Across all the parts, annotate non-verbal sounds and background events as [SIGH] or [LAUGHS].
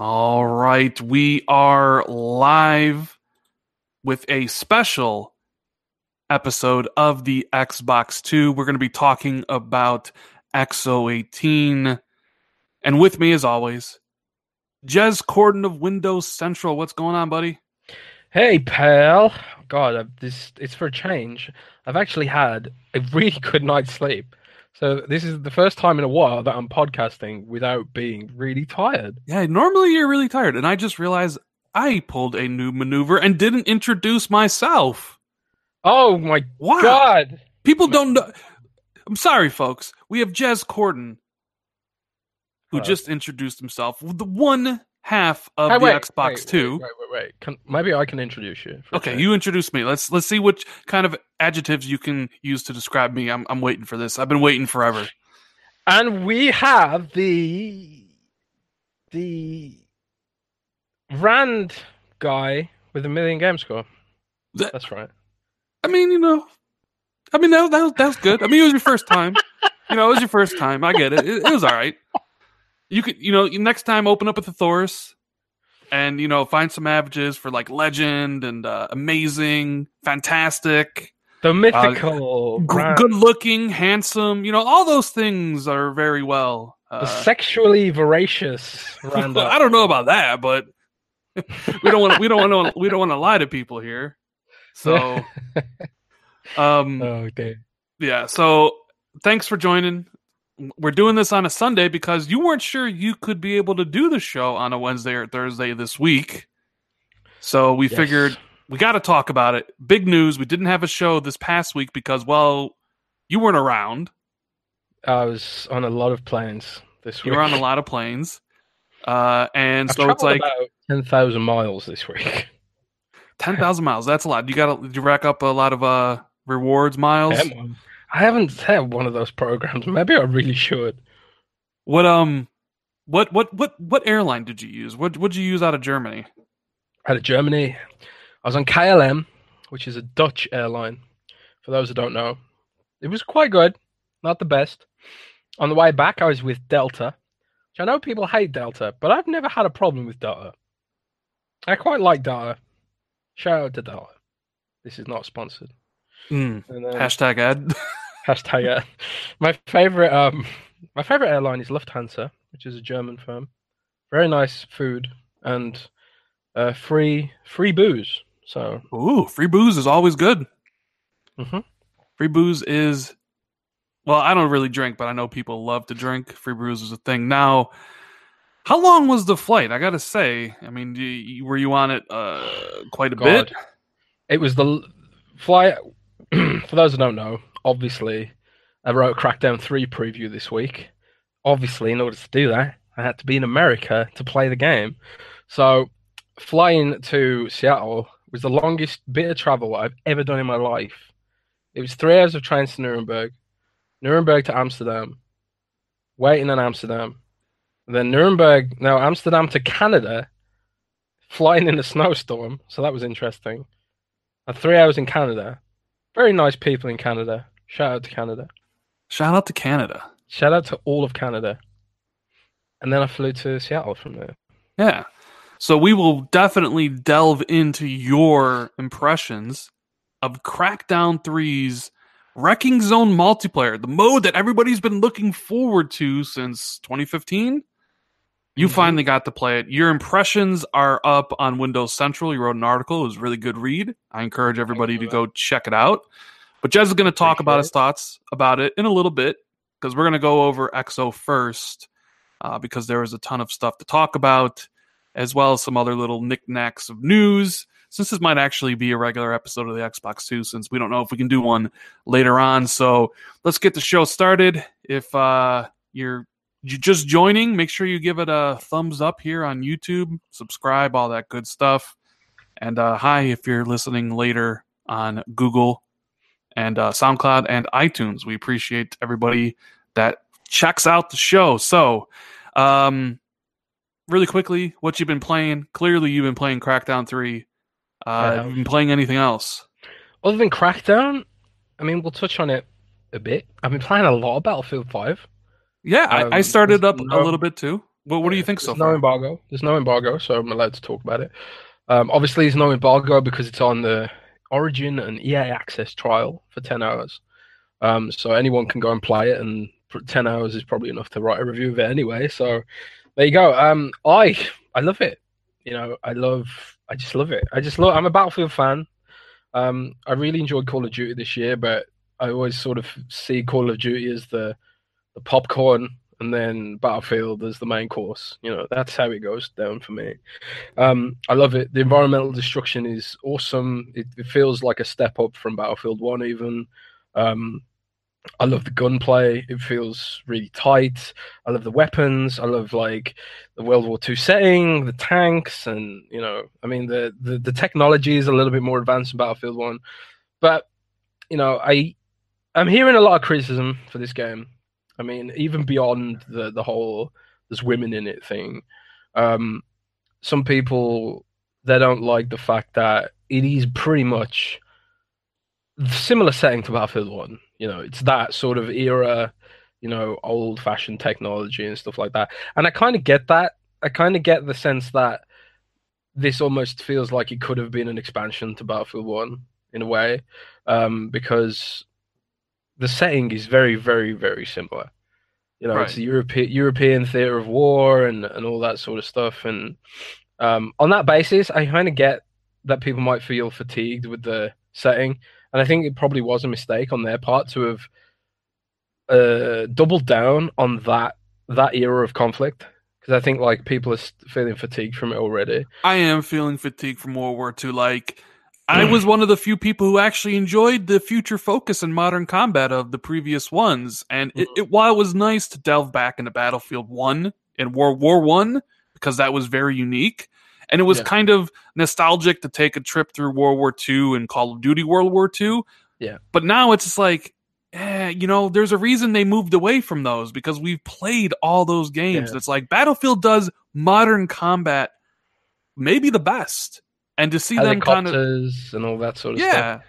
All right, we are live with a special episode of the Xbox 2. We're going to be talking about X018. And with me, as always, Jez Corden of Windows Central. What's going on, buddy? Hey, pal. God, I've, this it's for a change. I've actually had a really [LAUGHS] good night's sleep. So this is the first time in a while that I'm podcasting without being really tired. Yeah, normally you're really tired, and I just realized I pulled a new maneuver and didn't introduce myself. Oh my Wow. god! People don't know. I'm sorry, folks. We have Jez Corden, who Hello. just introduced himself with the one half of Hey, the wait, Xbox wait, Two. Wait, wait, wait. Can, maybe I can introduce you. Okay, you introduce me. Let's let's see which kind of adjectives you can use to describe me. I'm I'm waiting for this. I've been waiting forever. And we have the the Rand guy with a million game score. That- That's right. I mean, you know, I mean that that was, that was good. I mean, it was your first time. you know, it was your first time. I get it. It, it was all right. You could, you know, next time open up with the Thors, and you know, find some averages for like legend and uh, amazing, fantastic, The mythical, g- good looking, handsome. You know, all those things are very well. Uh, sexually voracious. [LAUGHS] I don't know about that, but [LAUGHS] we don't want we don't want to we don't want to lie to people here. So, [LAUGHS] um, Oh dear. yeah. So, thanks for joining. We're doing this on a Sunday because you weren't sure you could be able to do the show on a Wednesday or Thursday this week. So we Yes. figured we got to talk about it. Big news: we didn't have a show this past week because, well, you weren't around. I was on a lot of planes this week. You were on a lot of planes, uh, and I've so it's like about ten thousand miles this week. ten thousand miles. That's a lot. You got to you rack up a lot of uh rewards miles. Yeah. I haven't had one of those programs. Maybe I really should. What um, what what what what airline did you use? What what did you use out of Germany? Out of Germany, I was on KLM, which is a Dutch airline. For those who don't know, it was quite good, not the best. On the way back, I was with Delta, which I know people hate Delta, but I've never had a problem with Delta. I quite like Delta. Shout out to Delta. This is not sponsored. Mm, And then- hashtag ad. [LAUGHS] Hashtag uh, my favorite um my favorite airline is Lufthansa, which is a German firm. Very nice food and uh, free free booze. So Ooh, free booze is always good. Mhm. Free booze is, well, I don't really drink, but I know people love to drink. Free booze is a thing. Now, how long was the flight? I gotta say, I mean, you, were you on it uh, quite a bit? It was the l- flight. [CLEARS THROAT] for those who don't know, obviously, I wrote Crackdown three preview this week. Obviously, in order to do that, I had to be in America to play the game. So, flying to Seattle was the longest bit of travel I've ever done in my life. It was three hours of trains to Nuremberg, Nuremberg to Amsterdam, waiting in Amsterdam, then Nuremberg, now Amsterdam to Canada, flying in a snowstorm. So that was interesting. And three hours in Canada. Very nice people in Canada. Shout out to Canada. Shout out to Canada. Shout out to all of Canada. And then I flew to Seattle from there. Yeah. So we will definitely delve into your impressions of Crackdown 3's Wrecking Zone multiplayer, the mode that everybody's been looking forward to since 2015. You Mhm. finally got to play it. Your impressions are up on Windows Central. You wrote an article. It was a really good read. I encourage everybody to go check it out. But Jez is going to talk Appreciate about his thoughts about it in a little bit because we're going to go over EXO first uh, because there was a ton of stuff to talk about, as well as some other little knickknacks of news. Since this might actually be a regular episode of the Xbox 2, since we don't know if we can do one later on. So let's get the show started. If uh, you're just joining, make sure you give it a thumbs up here on YouTube, subscribe, all that good stuff. And uh, hi if you're listening later on Google and uh, SoundCloud and iTunes. We appreciate everybody that checks out the show. So, um, really quickly, what you've been playing? Clearly, you've been playing Crackdown 3. Uh, have you been playing anything else? Other than Crackdown, I mean, we'll touch on it a bit. I've been playing a lot of Battlefield 5. Yeah, um, I, I, started up no, a little bit too. What, what do you think so far? No embargo. There's no embargo, so I'm allowed to talk about it. Um, obviously, there's no embargo because it's on the Origin and EA Access trial for 10 hours. Um, so anyone can go and play it, and 10 hours is probably enough to write a review of it anyway. So there you go. Um, I I love it. You know, I love. I just love it. I just love. I'm a Battlefield fan. Um, I really enjoyed Call of Duty this year, but I always sort of see Call of Duty as the the popcorn and then Battlefield as the main course. You know, that's how it goes down for me. Um, I love it. The environmental destruction is awesome. It, it, feels like a step up from Battlefield One, even. Um, I love the gunplay. It feels really tight. I love the weapons. I love like the World War II setting, the tanks, and you know, I mean, the the, the technology is a little bit more advanced in Battlefield One, but you know, I I'm hearing a lot of criticism for this game. I mean, even beyond the the whole "there's women in it" thing, um, some people they don't like the fact that it is pretty much similar setting to Battlefield One. You know, it's that sort of era, you know, old fashioned technology and stuff like that. And I kind of get that. I kind of get the sense that this almost feels like it could have been an expansion to Battlefield One in a way, um, because the setting is very, very, very similar. You know, right. it's the European European theater of war and and all that sort of stuff. And um, on that basis, I kind of get that people might feel fatigued with the setting, and I think it probably was a mistake on their part to have uh, doubled down on that that era of conflict because I think like people are feeling fatigued from it already. I am feeling fatigued from World War II. Like I was one of the few people who actually enjoyed the future focus and modern combat of the previous ones. And it, it, while it was nice to delve back into Battlefield One and World War One because that was very unique, and it was yeah. kind of nostalgic to take a trip through World War Two and Call of Duty World War Two. Yeah, but now it's just like, eh, you know, there's a reason they moved away from those because we've played all those games. Yeah. It's like Battlefield does modern combat maybe the best and to see them kind of and all that sort of yeah. stuff. Yeah.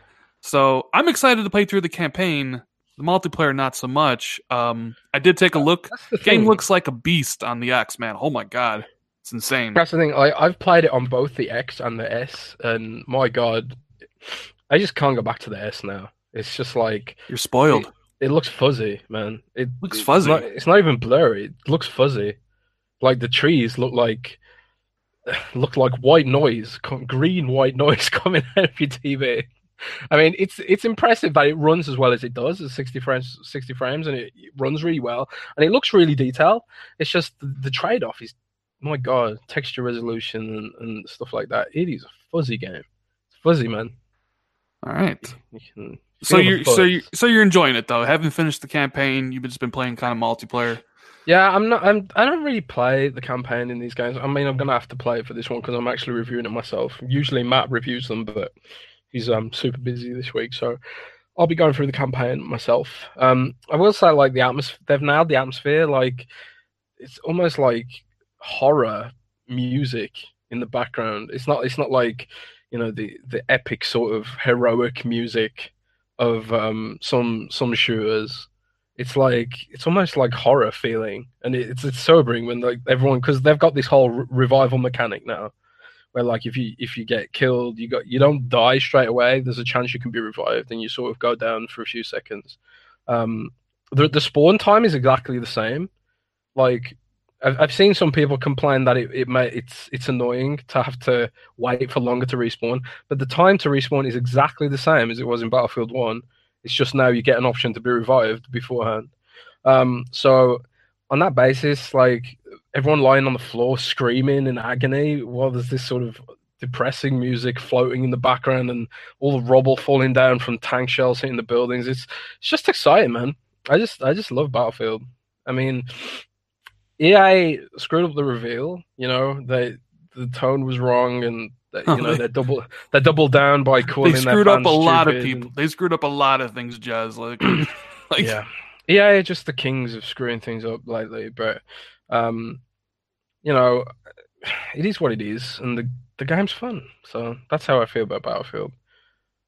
So I'm excited to play through the campaign. The multiplayer, not so much. Um, I did take a look. The game looks like a beast on the X, man. Oh my god, it's insane. That's the thing. I, I've played it on both the X and the S, and my god, I just can't go back to the S now. It's just like you're spoiled. It, it looks fuzzy, man. It looks fuzzy. It's not, it's not even blurry. It looks fuzzy. Like the trees look like [SIGHS] looked like white noise, green white [LAUGHS] noise coming out of your TV. I mean, it's it's impressive that it runs as well as it does. It's 60 frames, 60 frames, and it, it runs really well, and it looks really detailed. It's just the, the trade off is, my god, texture resolution and, and, stuff like that. It is a fuzzy game. It's fuzzy, man. All right. You so you're so you so you're enjoying it though. Haven't finished the campaign. You've just been playing kind of multiplayer. Yeah, I'm not. I'm. I don't really play the campaign in these games. I mean, I'm gonna have to play it for this one because I'm actually reviewing it myself. Usually Matt reviews them, but he's um super busy this week, so I'll be going through the campaign myself. Um, I will say like the atmosphere. They've nailed the atmosphere. Like it's almost like horror music in the background. It's not. It's not like you know the the epic sort of heroic music of um some some shooters it's like it's almost like horror feeling, and it's it's sobering when like everyone because they've got this whole re- revival mechanic now, where like if you if you get killed, you got you don't die straight away. There's a chance you can be revived, and you sort of go down for a few seconds. Um, the the spawn time is exactly the same. Like I've I've seen some people complain that it, it may it's it's annoying to have to wait for longer to respawn, but the time to respawn is exactly the same as it was in Battlefield One it's just now you get an option to be revived beforehand. Um, so on that basis, like everyone lying on the floor screaming in agony while there's this sort of depressing music floating in the background and all the rubble falling down from tank shells hitting the buildings. It's it's just exciting, man. I just I just love Battlefield. I mean, EA screwed up the reveal. You know, they the tone was wrong, and they, you know they double they doubled down by [LAUGHS] calling. They screwed up a lot of people. They screwed up a lot of things, Jez. Like, [CLEARS THROAT] like yeah, EA are just the kings of screwing things up lately. But um, you know, it is what it is, and the the game's fun. So that's how I feel about Battlefield.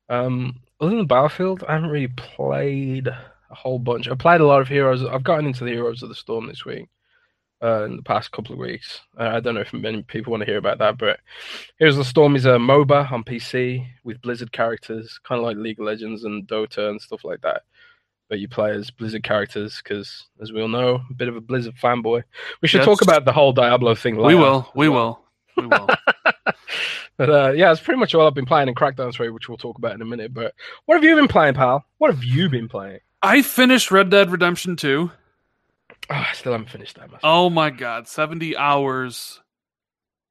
Um, other than Battlefield, I haven't really played a whole bunch. I played a lot of Heroes. I've gotten into the Heroes of the Storm this week. Uh, in the past couple of weeks, uh, I don't know if many people want to hear about that, but Heroes of the Storm is a MOBA on PC with Blizzard characters, kind of like League of Legends and Dota and stuff like that. But you play as Blizzard characters because, as we all know, a bit of a Blizzard fanboy. We should yes. talk about the whole Diablo thing. Later. We will. We will. We will. [LAUGHS] but uh, yeah, it's pretty much all I've been playing in Crackdown 3, which we'll talk about in a minute. But what have you been playing, pal? What have you been playing? I finished Red Dead Redemption 2. Oh, I still haven't finished that. Myself. Oh my god, 70 hours.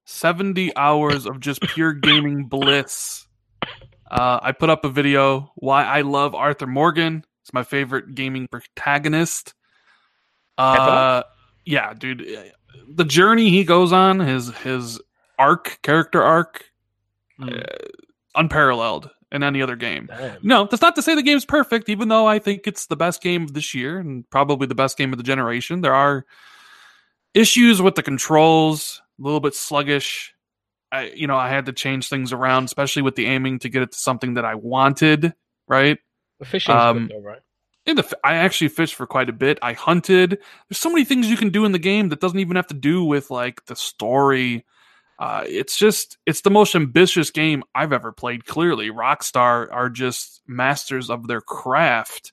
70 hours of just pure gaming bliss. Uh, I put up a video why I love Arthur Morgan. It's my favorite gaming protagonist. Uh, yeah, dude, the journey he goes on, his his arc, character arc, mm. uh, unparalleled in any other game. Damn. No, that's not to say the game's perfect, even though I think it's the best game of this year and probably the best game of the generation. There are issues with the controls, a little bit sluggish. I, you know, I had to change things around, especially with the aiming to get it to something that I wanted. Right. The fishing, um, though, right? In the, I actually fished for quite a bit. I hunted. There's so many things you can do in the game that doesn't even have to do with like the story uh, it's just it's the most ambitious game I've ever played. Clearly, Rockstar are just masters of their craft.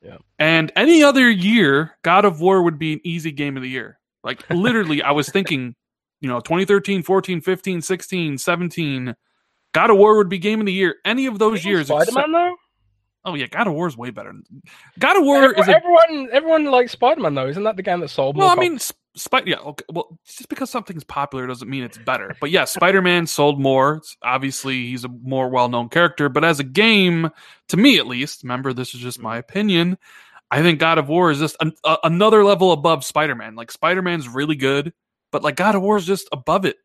Yeah. And any other year, God of War would be an easy game of the year. Like [LAUGHS] literally, I was thinking, you know, 2013, 14, 15, 16, 17, God of War would be game of the year. Any of those years. Spider-Man though. Oh yeah, God of War is way better. God of War everyone, is a... everyone. Everyone likes Spider Man though, isn't that the game that sold? Well, I mean, Spider. Yeah, okay. Well, just because something's popular doesn't mean it's better. But yeah, Spider Man sold more. It's, obviously, he's a more well known character. But as a game, to me at least, remember this is just my mm-hmm. opinion. I think God of War is just an, a, another level above Spider Man. Like Spider Man's really good, but like God of War is just above it,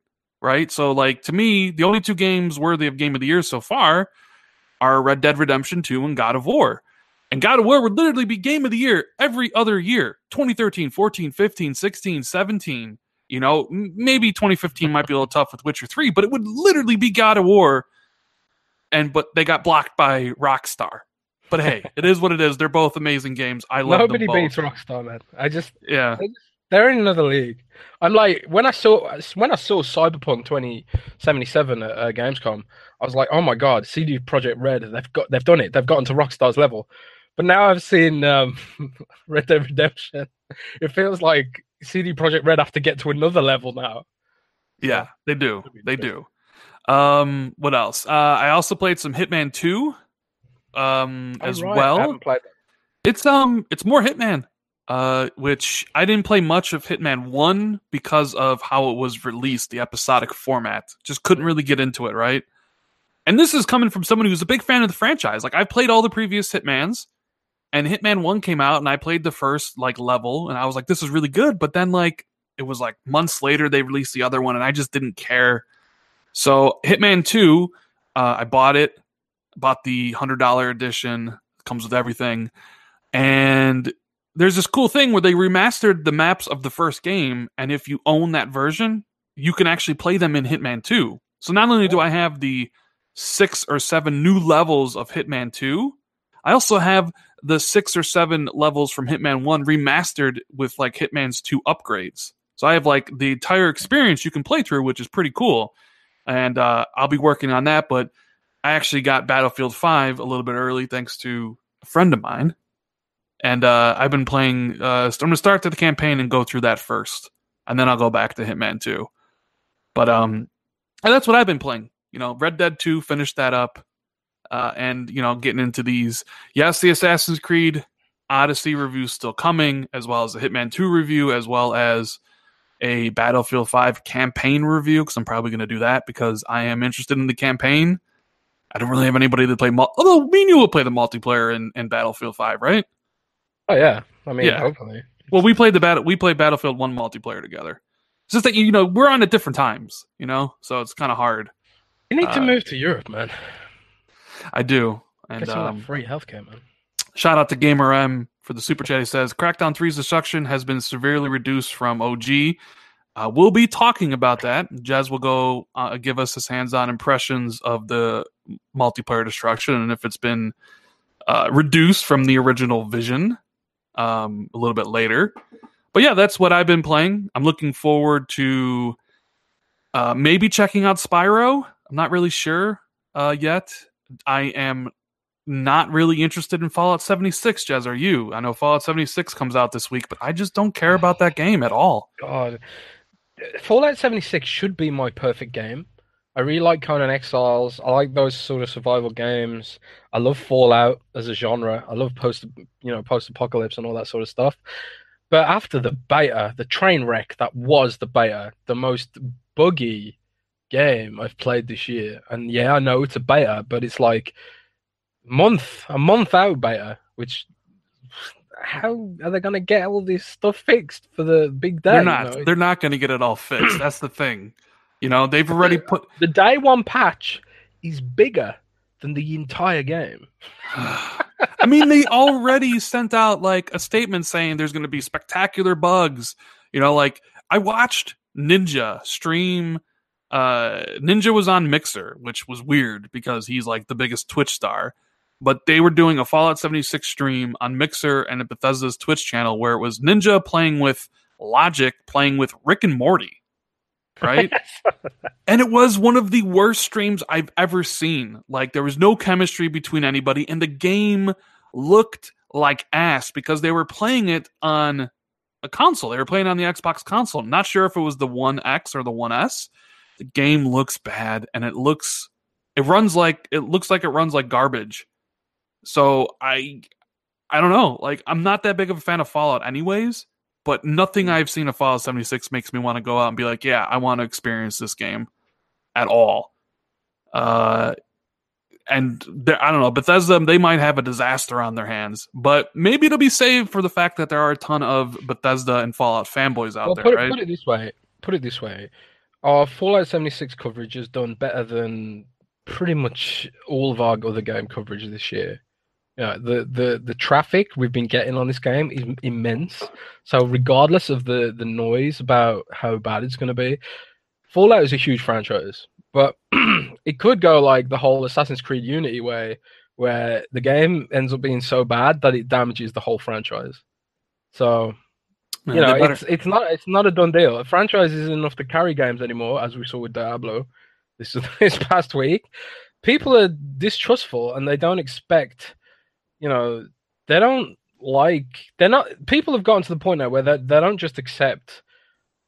right? So like to me, the only two games worthy of Game of the Year so far are Red Dead Redemption 2 and God of War. And God of War would literally be game of the year every other year 2013, 14, 15, 16, 17. You know, maybe 2015 might be a little tough with Witcher 3, but it would literally be God of War. And but they got blocked by Rockstar. But hey, it is what it is. They're both amazing games. I love Nobody them beats Rockstar, man. I just yeah. I just, they're in another league. I'm like when I saw when I saw Cyberpunk 2077 at uh, Gamescom, I was like, oh my god, CD Projekt Red, they've got they've done it. They've gotten to Rockstar's level. But now I've seen um, [LAUGHS] Red Dead Redemption. It feels like CD Projekt Red have to get to another level now. Yeah, they do. They do. Um, what else? Uh, I also played some Hitman 2 um, oh, as right. well. It's um it's more Hitman uh, which I didn't play much of Hitman 1 because of how it was released, the episodic format. Just couldn't really get into it, right? And this is coming from someone who's a big fan of the franchise. Like, I've played all the previous Hitmans, and Hitman 1 came out, and I played the first, like, level, and I was like, this is really good. But then, like, it was like months later, they released the other one, and I just didn't care. So, Hitman 2, uh, I bought it, bought the $100 edition, comes with everything. And there's this cool thing where they remastered the maps of the first game, and if you own that version, you can actually play them in Hitman 2. So not only do I have the six or seven new levels of Hitman 2, I also have the six or seven levels from Hitman 1 remastered with like Hitman's 2 upgrades. So I have like the entire experience you can play through, which is pretty cool. And uh, I'll be working on that, but I actually got Battlefield 5 a little bit early thanks to a friend of mine and uh, I've been playing. Uh, I'm gonna start to the campaign and go through that first, and then I'll go back to Hitman 2. But um, and that's what I've been playing. You know, Red Dead 2 finished that up, uh, and you know, getting into these. Yes, the Assassin's Creed Odyssey review still coming, as well as the Hitman 2 review, as well as a Battlefield 5 campaign review because I'm probably going to do that because I am interested in the campaign. I don't really have anybody to play. Mul- Although me and you will play the multiplayer in, in Battlefield 5, right? Oh yeah, I mean, yeah. hopefully. Well, we played the battle. We played Battlefield One multiplayer together. It's just that you know we're on at different times, you know, so it's kind of hard. You need to Uh, move to Europe, man. I do, and Get um, free healthcare, man. shout out to Gamer M for the super chat. He says Crackdown 3's destruction has been severely reduced from OG. Uh, we'll be talking about that. Jez will go uh, give us his hands-on impressions of the multiplayer destruction and if it's been uh, reduced from the original vision um, a little bit later. But yeah, that's what I've been playing. I'm looking forward to uh, maybe checking out Spyro. I'm not really sure uh, yet. I am not really interested in Fallout 76, Jez. Are you? I know Fallout 76 comes out this week, but I just don't care about that game at all. God, Fallout 76 should be my perfect game. I really like Conan Exiles. I like those sort of survival games. I love Fallout as a genre. I love post, you know, post-apocalypse and all that sort of stuff. But after the beta, the train wreck that was the beta, the most buggy game I've played this year. And yeah, I know it's a beta, but it's like month, a month out beta, which how are they going to get all this stuff fixed for the big day? They're you not. know? They're not going to get it all fixed. [CLEARS THROAT] That's the thing. You know, they've already put. the day one patch is bigger than the entire game. [SIGHS] I mean, they already sent out like a statement saying there's going to be spectacular bugs. You know, like I watched Ninja stream. Uh, Ninja was on Mixer, which was weird because he's like the biggest Twitch star. But they were doing a Fallout 76 stream on Mixer and at Bethesda's Twitch channel where it was Ninja playing with Logic, playing with Rick and Morty. Right? [LAUGHS] and it was one of the worst streams I've ever seen. Like there was no chemistry between anybody, and the game looked like ass because they were playing it on a console. They were playing on the Xbox console. Not sure if it was the One X or the One S. The game looks bad, and it looks it runs like it looks like it runs like garbage. So I I don't know. Like I'm not that big of a fan of Fallout anyways, but nothing I've seen of Fallout 76 makes me want to go out and be like, yeah, I want to experience this game at all. Uh and I don't know, Bethesda they might have a disaster on their hands, but maybe it'll be saved for the fact that there are a ton of Bethesda and Fallout fanboys out well, there, put, right? put it this way. Put it this way. Our Fallout 76 coverage has done better than pretty much all of our other game coverage this year. Yeah, the, the, the traffic we've been getting on this game is immense. So regardless of the, the noise about how bad it's going to be, Fallout is a huge franchise. But [CLEARS THROAT] it could go like the whole Assassin's Creed Unity way, where the game ends up being so bad that it damages the whole franchise. So Yeah, you know, it's it's not it's not a done deal. A franchise isn't enough to carry games anymore, as we saw with Diablo this [LAUGHS] this past week. People are distrustful and they don't expect, you know, they don't like they're not. People have gotten to the point now where they they don't just accept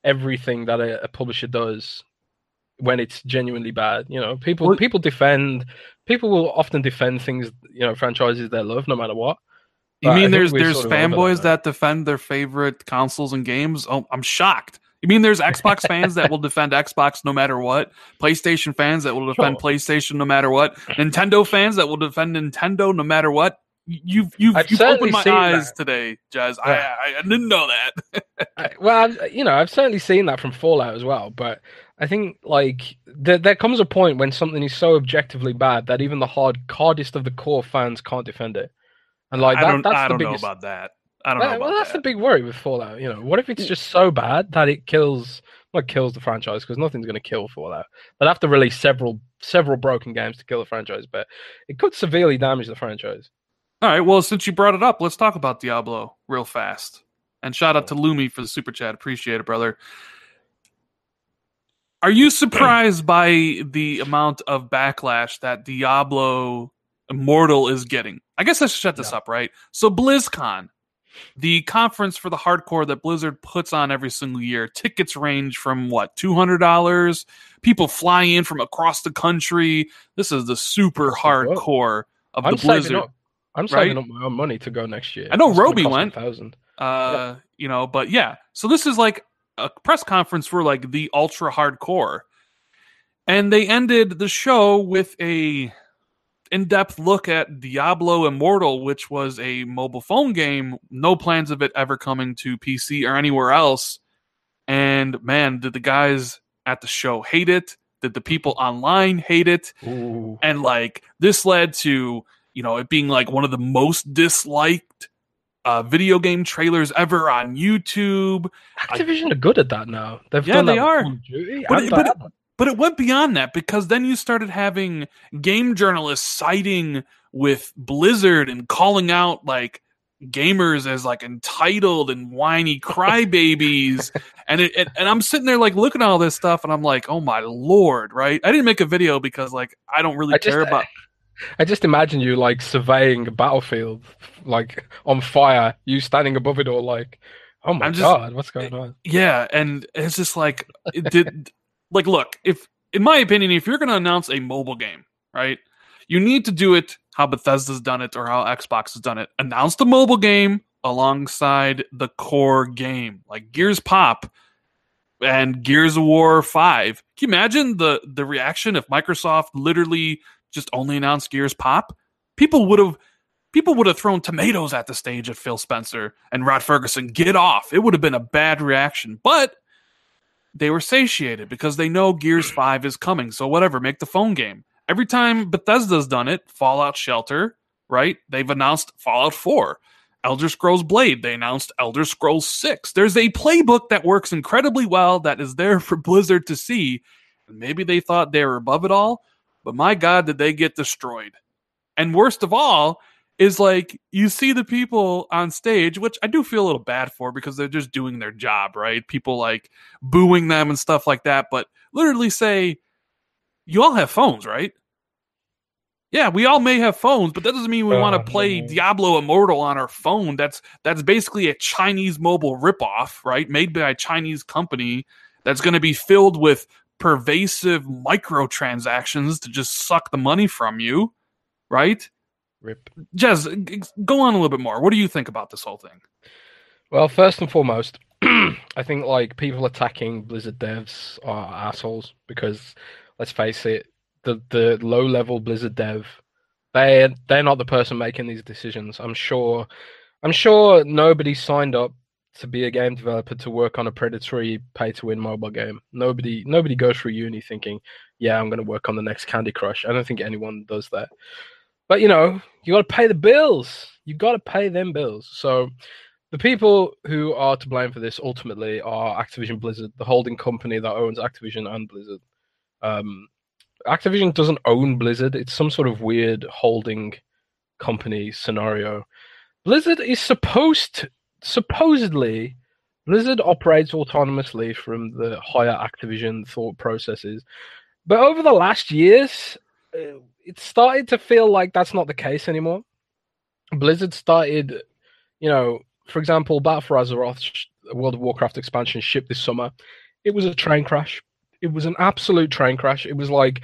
everything that a, a publisher does when it's genuinely bad. You know, people Well- people defend. People will often defend things, you know, franchises they love, no matter what. You mean there's there's over that fanboys that defend their favorite consoles and games? Oh, I'm shocked. You mean there's Xbox [LAUGHS] fans that will defend Xbox no matter what? PlayStation fans that will defend Sure. PlayStation no matter what? Nintendo fans that will defend Nintendo no matter what? You've you've, I've you've opened my eyes that. today, Jez. Yeah. I, I I didn't know that. [LAUGHS] I- well, I've, you know, I've certainly seen that from Fallout as well, but I think like there there comes a point when something is so objectively bad that even the hard hardest of the core fans can't defend it, and like I don't that's I the don't know biggest. about that. I don't Well, know about well, that's that. the big worry with Fallout. You know, what if it's just so bad that it kills, not kills the franchise because nothing's going to kill Fallout. They'd have to release several several broken games to kill the franchise, but it could severely damage the franchise. All right. Well, since you brought it up, let's talk about Diablo real fast. And shout out to mm. Lumi for the super chat. Appreciate it, brother. Are you surprised by the amount of backlash that Diablo Immortal is getting? I guess I should shut this No. up, right? So, BlizzCon, the conference for the hardcore that Blizzard puts on every single year, tickets range from what, $200? People fly in from across the country. This is the super hardcore of I'm the Blizzard. up. I'm saving up my own money to go next year. I know It's Roby went. Thousand. uh you know but yeah so this is like a press conference for like the ultra hardcore and they ended the show with a in-depth look at Diablo Immortal, which was a mobile phone game. No plans of it ever coming to PC or anywhere else. And man, did the guys at the show hate it? Did the people online hate it? Ooh. And like this led to you know it being like one of the most disliked uh, video game trailers ever on YouTube. Activision are good at that now. They've Yeah, done they are. Duty But but. But it went beyond that because then you started having game journalists siding with Blizzard and calling out like gamers as like entitled and whiny crybabies. [LAUGHS] and it, it and I'm sitting there like looking at all this stuff and I'm like, oh my lord, right? I didn't make a video because like I don't really I just- care about I just imagine you like surveying a battlefield, like on fire. You standing above it all, like, oh my just- god, what's going eh, on? Yeah, and it's just like it did [LAUGHS] like look, if in my opinion, if you're gonna announce a mobile game, right, you need to do it how Bethesda's done it or how Xbox has done it. Announce the mobile game alongside the core game. Like Gears Pop and Gears of War 5. Can you imagine the the reaction if Microsoft literally just only announced Gears Pop? People would have people would have thrown tomatoes at the stage at Phil Spencer and Rod Ferguson. Get off. It would have been a bad reaction. But they were satiated because they know Gears [CLEARS THROAT] 5 is coming. So whatever, make the phone game. Every time Bethesda's done it, Fallout Shelter, right? They've announced Fallout 4. Elder Scrolls Blade, they announced Elder Scrolls 6. There's a playbook that works incredibly well that is there [LAUGHS] for Blizzard to see. And maybe they thought they were above it all, but my God, did they get destroyed. And worst of all, is like you see the people on stage, which I do feel a little bad for because they're just doing their job, right? People like booing them and stuff like that, but literally say, You all have phones, right? Yeah, we all may have phones, but that doesn't mean we want Oh, to play no. Diablo Immortal on our phone. That's that's basically a Chinese mobile ripoff, right? Made by a Chinese company that's going to be filled with pervasive microtransactions to just suck the money from you, right? Rip. Jez, g- g- go on a little bit more. What do you think about this whole thing? Well, first and foremost, [CLEARS THROAT] I think like people attacking Blizzard devs are assholes because let's face it, the the low level Blizzard dev, they they're not the person making these decisions. I'm sure, I'm sure nobody signed up to be a game developer to work on a predatory pay to win mobile game. Nobody nobody goes through uni thinking, yeah, I'm going to work on the next Candy Crush. I don't think anyone does that. But you know, you got to pay the bills. You got to pay them bills. So the people who are to blame for this ultimately are Activision Blizzard, the holding company that owns Activision and Blizzard. Um, Activision doesn't own Blizzard; it's some sort of weird holding company scenario. Blizzard is supposed, supposedly, Blizzard operates autonomously from the higher Activision thought processes, but over the last years, uh, it started to feel like that's not the case anymore. Blizzard started, you know, for example, Battle for Azeroth, World of Warcraft expansion shipped this summer. It was a train crash. It was an absolute train crash. It was like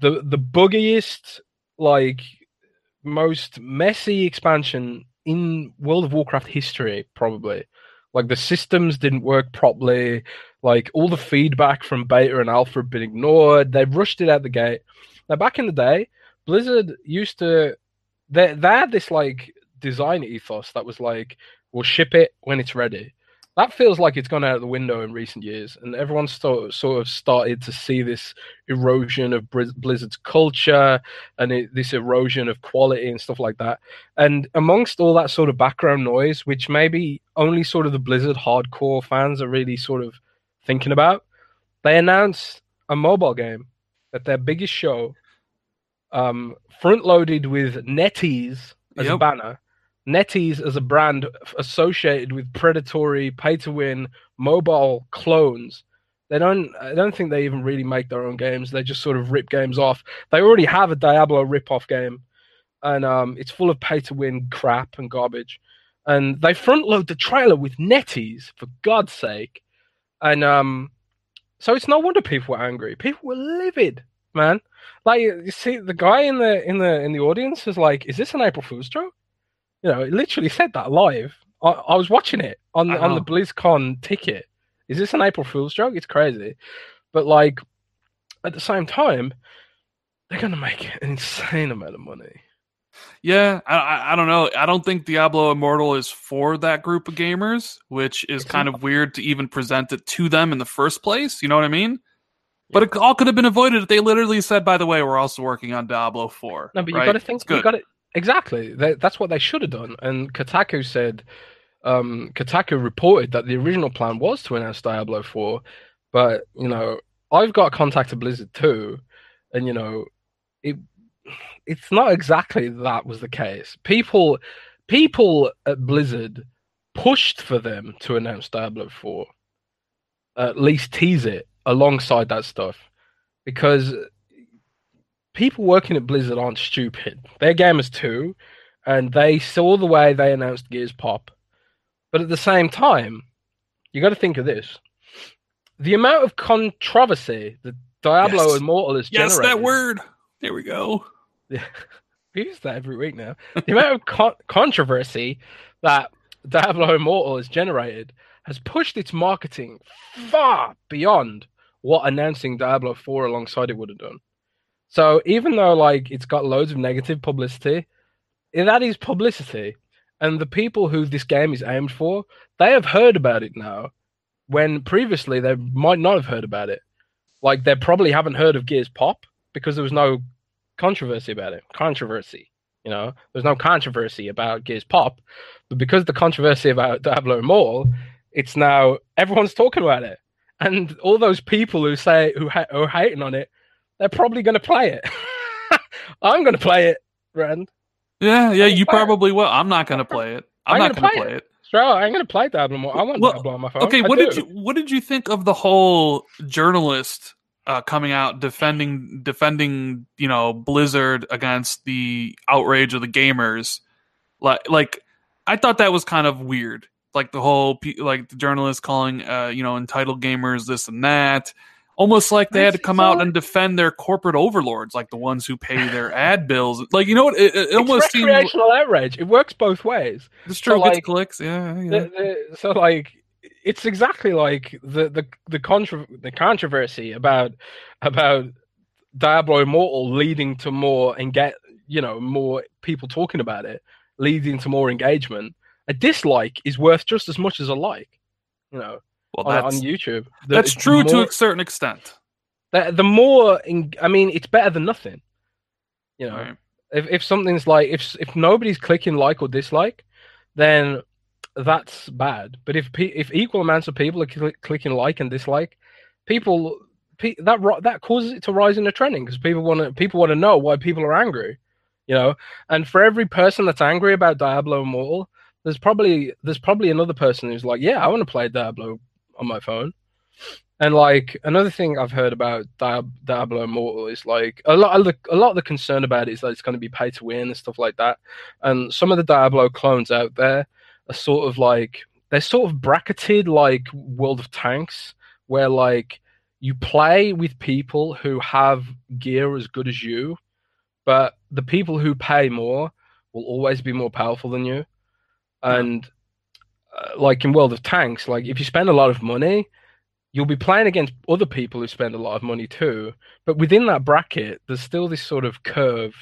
the the buggiest, like most messy expansion in World of Warcraft history, probably. Like the systems didn't work properly. Like all the feedback from beta and alpha had been ignored. They rushed it out the gate. Now back in the day, Blizzard used to they they had this like design ethos that was like we'll ship it when it's ready. That feels like it's gone out of the window in recent years, and everyone's sort sort of started to see this erosion of Blizzard's culture and it, this erosion of quality and stuff like that. And amongst all that sort of background noise, which maybe only sort of the Blizzard hardcore fans are really sort of thinking about, they announced a mobile game at their biggest show, um, front loaded with NetEase as a banner. NetEase as a brand associated with predatory pay to win mobile clones. They don't I don't think they even really make their own games. They just sort of rip games off. They already have a Diablo rip off game. And um, it's full of pay to win crap and garbage. And they front load the trailer with NetEase, for God's sake. And um so it's no wonder people were angry. People were livid, man. Like you see the guy in the in the in the audience is like, is this an April Fool's joke? You know, it literally said that live. I, I was watching it on the, on the know. BlizzCon ticket. Is this an April Fool's joke? It's crazy, but like at the same time, they're gonna make an [LAUGHS] insane amount of money. Yeah, I, I, don't know. I don't think Diablo Immortal is for that group of gamers, which is kind of weird to even present it to them in the first place. You know what I mean? But it all could have been avoided if they literally said, "By the way, we're also working on Diablo 4. No, but you right? got to think. You got to exactly. That's what they should have done. And Kotaku said, um, Kotaku reported that the original plan was to announce Diablo Four, but you know, I've got contact to Blizzard too, and you know, it it's not exactly that was the case. People, people at Blizzard pushed for them to announce Diablo Four, at least tease it alongside that stuff, because people working at Blizzard aren't stupid. They're gamers too, and they saw the way they announced Gears Pop. But at the same time, you got to think of this: the amount of controversy that Diablo Yes. Immortal has Yes, generated. that word. There we go. [LAUGHS] We use that every week now. The amount of con- controversy that Diablo Immortal has generated has pushed its marketing far beyond what announcing Diablo 4 alongside it would have done. So even though like it's got loads of negative publicity, that is publicity. And the people who this game is aimed for, they have heard about it now, when previously they might not have heard about it. Like they probably haven't heard of Gears Pop because there was no controversy about it. Controversy. You know, there's no controversy about Gears Pop, but because the controversy about Diablo Immortal, it's now everyone's talking about it, and all those people who say who, ha- who are hating on it, they're probably going to play it. [LAUGHS] I'm going to play it, Rand. Yeah, yeah, you probably will. I'm not going to play it. I'm, I'm not gonna play play it. Up, I'm going to play Diablo Immortal. I want Well, Diablo on my phone. Okay, I what do. did you what did you think of the whole journalist uh, coming out defending defending you know Blizzard against the outrage of the gamers? Like like I thought that was kind of weird. Like the whole like the journalist calling uh, you know entitled gamers this and that. Almost like they had to come out and defend their corporate overlords, like the ones who pay their [LAUGHS] ad bills. Like you know what? It, it It's almost seems recreational outrage. It works both ways. it's true. so, gets like, clicks, yeah, yeah. the, the, so like it's exactly like the the the contra- the controversy about about Diablo Immortal leading to more and get you know more people talking about it, leading to more engagement. A dislike is worth just as much as a like, you know, well, on, on YouTube. The- that's the true to a certain extent. the, the more in, I mean, it's better than nothing. You know, Right. if if something's like if if nobody's clicking like or dislike, then that's bad. But if pe- if equal amounts of people are cl- clicking like and dislike, people pe- that ri- that causes it to rise in the trending because people want to people want to know why people are angry, you know. And for every person that's angry about Diablo Immortal, there's probably there's probably another person who's like, yeah, I want to play Diablo on my phone. And like another thing I've heard about Diab- Diablo Immortal is like a lot of the a lot of the concern about it is that it's going to be pay to win and stuff like that. And some of the Diablo clones out there are sort of like they're sort of bracketed like World of Tanks, where like you play with people who have gear as good as you, but the people who pay more will always be more powerful than you. And uh, like in World of Tanks, like if you spend a lot of money, you'll be playing against other people who spend a lot of money too. But within that bracket, there's still this sort of curve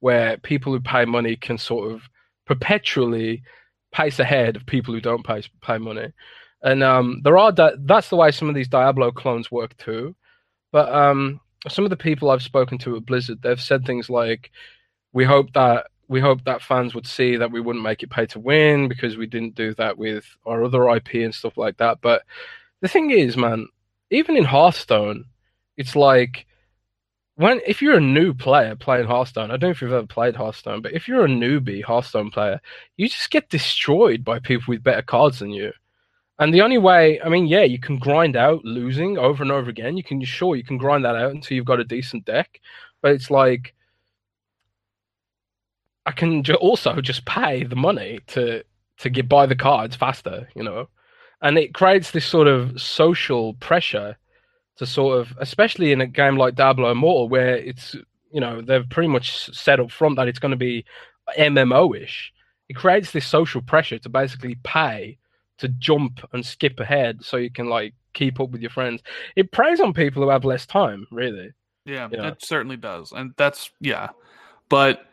where people who pay money can sort of perpetually pace ahead of people who don't pay pay money. And um, there are di- that's the way some of these Diablo clones work too. But um, some of the people I've spoken to at Blizzard, they've said things like, "We hope that we hope that fans would see that we wouldn't make it pay to win because we didn't do that with our other IP and stuff like that." But the thing is, man, even in Hearthstone, it's like when if you're a new player playing Hearthstone, I don't know if you've ever played Hearthstone, but if you're a newbie Hearthstone player, you just get destroyed by people with better cards than you. And the only way, I mean, yeah, you can grind out losing over and over again. You can sure you can grind that out until you've got a decent deck, but it's like I can ju- also just pay the money to to get buy the cards faster, you know, and it creates this sort of social pressure to sort of, especially in a game like Diablo Immortal, where it's you know they've pretty much set up front that it's going to be MMO-ish. It creates this social pressure to basically pay to jump and skip ahead so you can like keep up with your friends. It preys on people who have less time, really. Yeah, You know? it certainly does, and that's yeah. But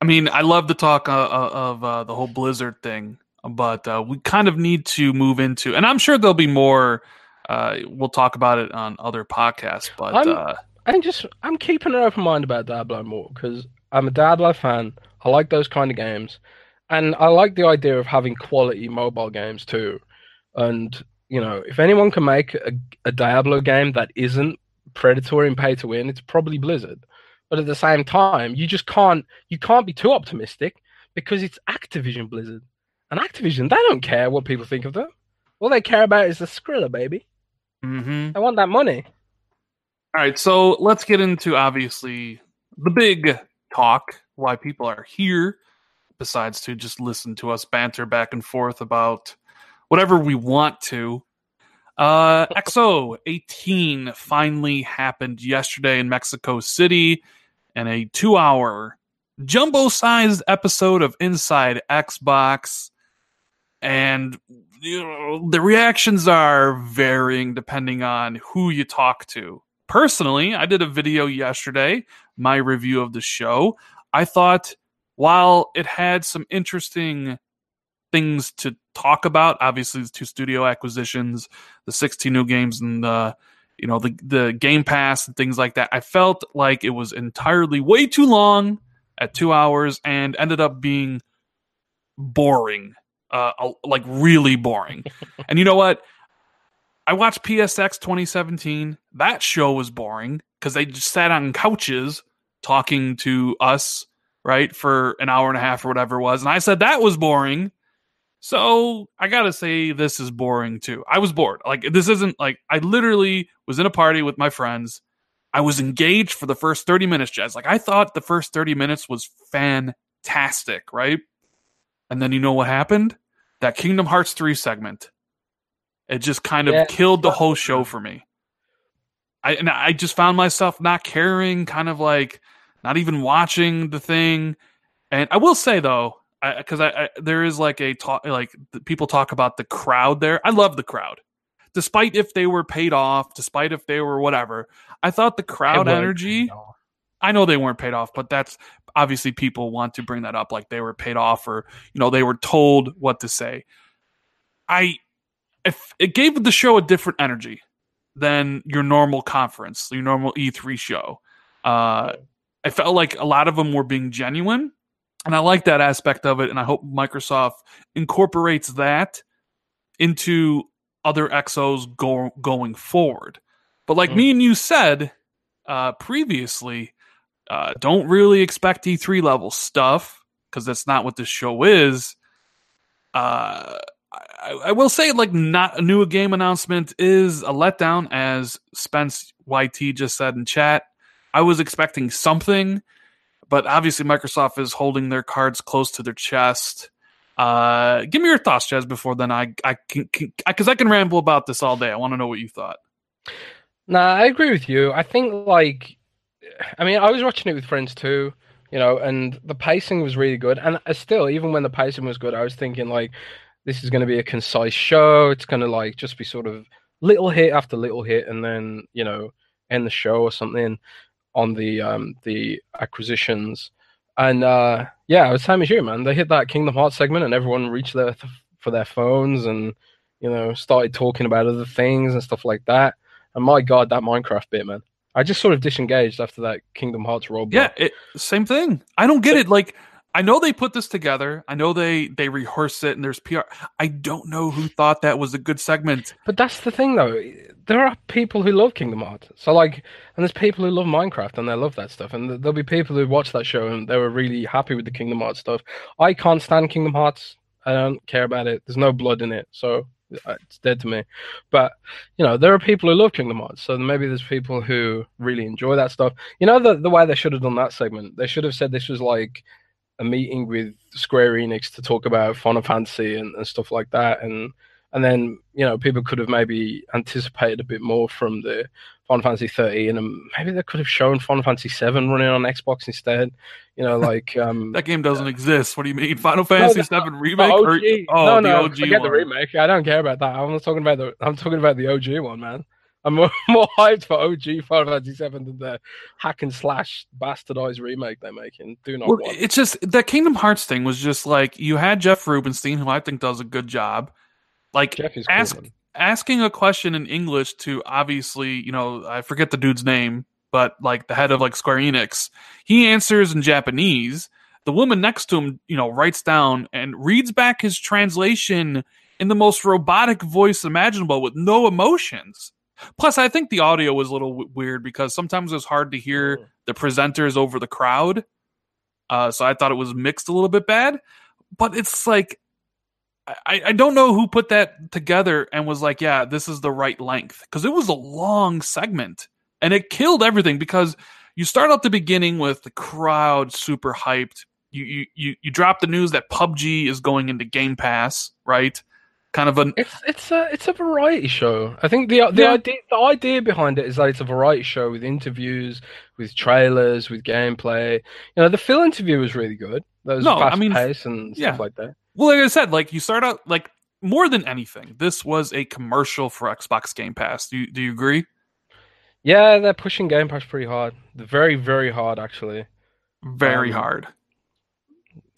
I mean, I love the talk uh, uh, of uh, the whole Blizzard thing, but uh, we kind of need to move into, and I'm sure there'll be more. Uh, we'll talk about it on other podcasts, but I'm- uh, I'm just I'm keeping an open mind about Diablo more because I'm a Diablo fan. I like those kind of games, and I like the idea of having quality mobile games too. And you know, if anyone can make a, a Diablo game that isn't predatory and pay to win, it's probably Blizzard. But at the same time, you just can't you can't be too optimistic because it's Activision Blizzard, and Activision they don't care what people think of them. All they care about is the Skrilla, baby. Mhm. They want that money. All right, so let's get into obviously the big talk why people are here, besides to just listen to us banter back and forth about whatever we want to. Uh, XO 18 finally happened yesterday in Mexico City, and a two hour jumbo sized episode of Inside Xbox. And you know, the reactions are varying depending on who you talk to personally, I did a video yesterday, my review of the show. I thought while it had some interesting things to talk about, obviously the two studio acquisitions, the 16 new games and the you know the the Game Pass and things like that. I felt like it was entirely way too long at 2 hours and ended up being boring. Uh like really boring. [LAUGHS] and you know what? I watched PSX 2017. That show was boring because they just sat on couches talking to us, right, for an hour and a half or whatever it was. And I said that was boring. So I gotta say this is boring too. I was bored. Like this isn't like I literally was in a party with my friends. I was engaged for the first 30 minutes, Jez. Like I thought the first 30 minutes was fantastic, right? And then you know what happened? That Kingdom Hearts 3 segment. It just kind of Yeah, killed the whole show for me. I and I just found myself not caring, kind of like not even watching the thing. And I will say though, because I, I, there is like a talk, like the people talk about the crowd there. I love the crowd, despite if they were paid off, despite if they were whatever. I thought the crowd energy. I know they weren't paid off, but that's obviously people want to bring that up like they were paid off or you know they were told what to say. I if it gave the show a different energy than your normal conference, your normal E3 show. Uh, I felt like a lot of them were being genuine, and I like that aspect of it. And I hope Microsoft incorporates that into other exos go, going forward. But like Mm. me and you said uh, previously, uh, don't really expect E3 level stuff because that's not what this show is. Uh, I, I will say, like, not a new game announcement is a letdown, as Spence YT just said in chat. I was expecting something, but obviously Microsoft is holding their cards close to their chest. Uh, give me your thoughts, Jez, before then I I can because I, can ramble about this all day. I want to know what you thought. Nah, I agree with you. I think like, I mean, I was watching it with friends too, you know, and the pacing was really good. And uh, still, even when the pacing was good, I was thinking like, this is going to be a concise show. It's going to like just be sort of little hit after little hit, and then you know, end the show or something on the um the acquisitions. And uh yeah, it was same as you, man. They hit that Kingdom Hearts segment, and everyone reached there th- for their phones, and you know, started talking about other things and stuff like that. And my god, that Minecraft bit, man. I just sort of disengaged after that Kingdom Hearts roadblock. Yeah, it, same thing. I don't get it. Like, I know they put this together. I know they they rehearse it, and there's PR. I don't know who thought that was a good segment. But that's the thing, though. There are people who love Kingdom Hearts. So, like, and there's people who love Minecraft and they love that stuff. And there'll be people who watch that show and they were really happy with the Kingdom Hearts stuff. I can't stand Kingdom Hearts. I don't care about it. There's no blood in it. So Uh, it's dead to me. But, you know, there are people who love Kingdom Hearts. So maybe there's people who really enjoy that stuff. You know, the, the way they should have done that segment? They should have said this was like a meeting with Square Enix to talk about Final Fantasy and, and stuff like that. And and then you know people could have maybe anticipated a bit more from the Final Fantasy 13, and maybe they could have shown Final Fantasy 7 running on Xbox instead. You know, like [LAUGHS] um, That game doesn't exist. What do you mean, Final Fantasy VII the remake? OG. Or, oh, no, the no, OG forget the remake. I don't care about that. I'm not talking about the. I'm talking about the OG one, man. I'm more, [LAUGHS] more hyped for OG Final Fantasy Seven than the hack and slash bastardized remake they're making. Do not Well, want. it's just that Kingdom Hearts thing was just like you had Jeff Rubenstein, who I think does a good job. Like Jeff is cool, ask man. Asking a question in English to obviously, you know, I forget the dude's name, but like the head of like Square Enix, he answers in Japanese. The woman next to him, you know, writes down and reads back his translation in the most robotic voice imaginable with no emotions. Plus, I think the audio was a little w- weird because sometimes it's hard to hear the presenters over the crowd. Uh, so I thought it was mixed a little bit bad. But it's like I, I don't know who put that together and was like, yeah, this is the right length. Because it was a long segment. And it killed everything because you start out the beginning with the crowd super hyped. You you you, you drop the news that PUBG is going into Game Pass, right? Kind of an It's it's a it's a variety show. I think the the Yeah. idea the idea behind it is that it's a variety show with interviews, with trailers, with gameplay. You know, the Phil interview was really good. That was No, I fast mean, paced and yeah. stuff like that. Well, like I said, like you start out like more than anything, this was a commercial for Xbox Game Pass. Do you, do you agree? Yeah, they're pushing Game Pass pretty hard. Very very hard actually. Very Um, hard.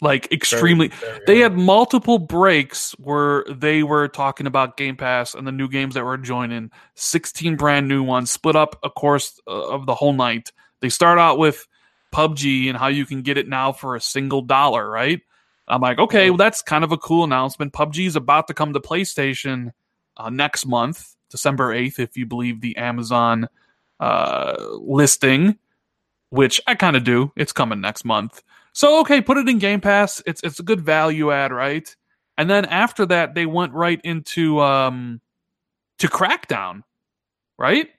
Like extremely. very They hard. had multiple breaks where they were talking about Game Pass and the new games that were joining. 16 brand new ones, split up, of course, uh, of the whole night. They start out with PUBG and how you can get it now for a single dollar, right? I'm like, okay, well, that's kind of a cool announcement. PUBG is about to come to PlayStation uh, next month, December 8th, if you believe the Amazon uh, listing, which I kind of do. It's coming next month. So okay, put it in Game Pass. It's it's a good value add, right? And then after that, they went right into um to Crackdown, right?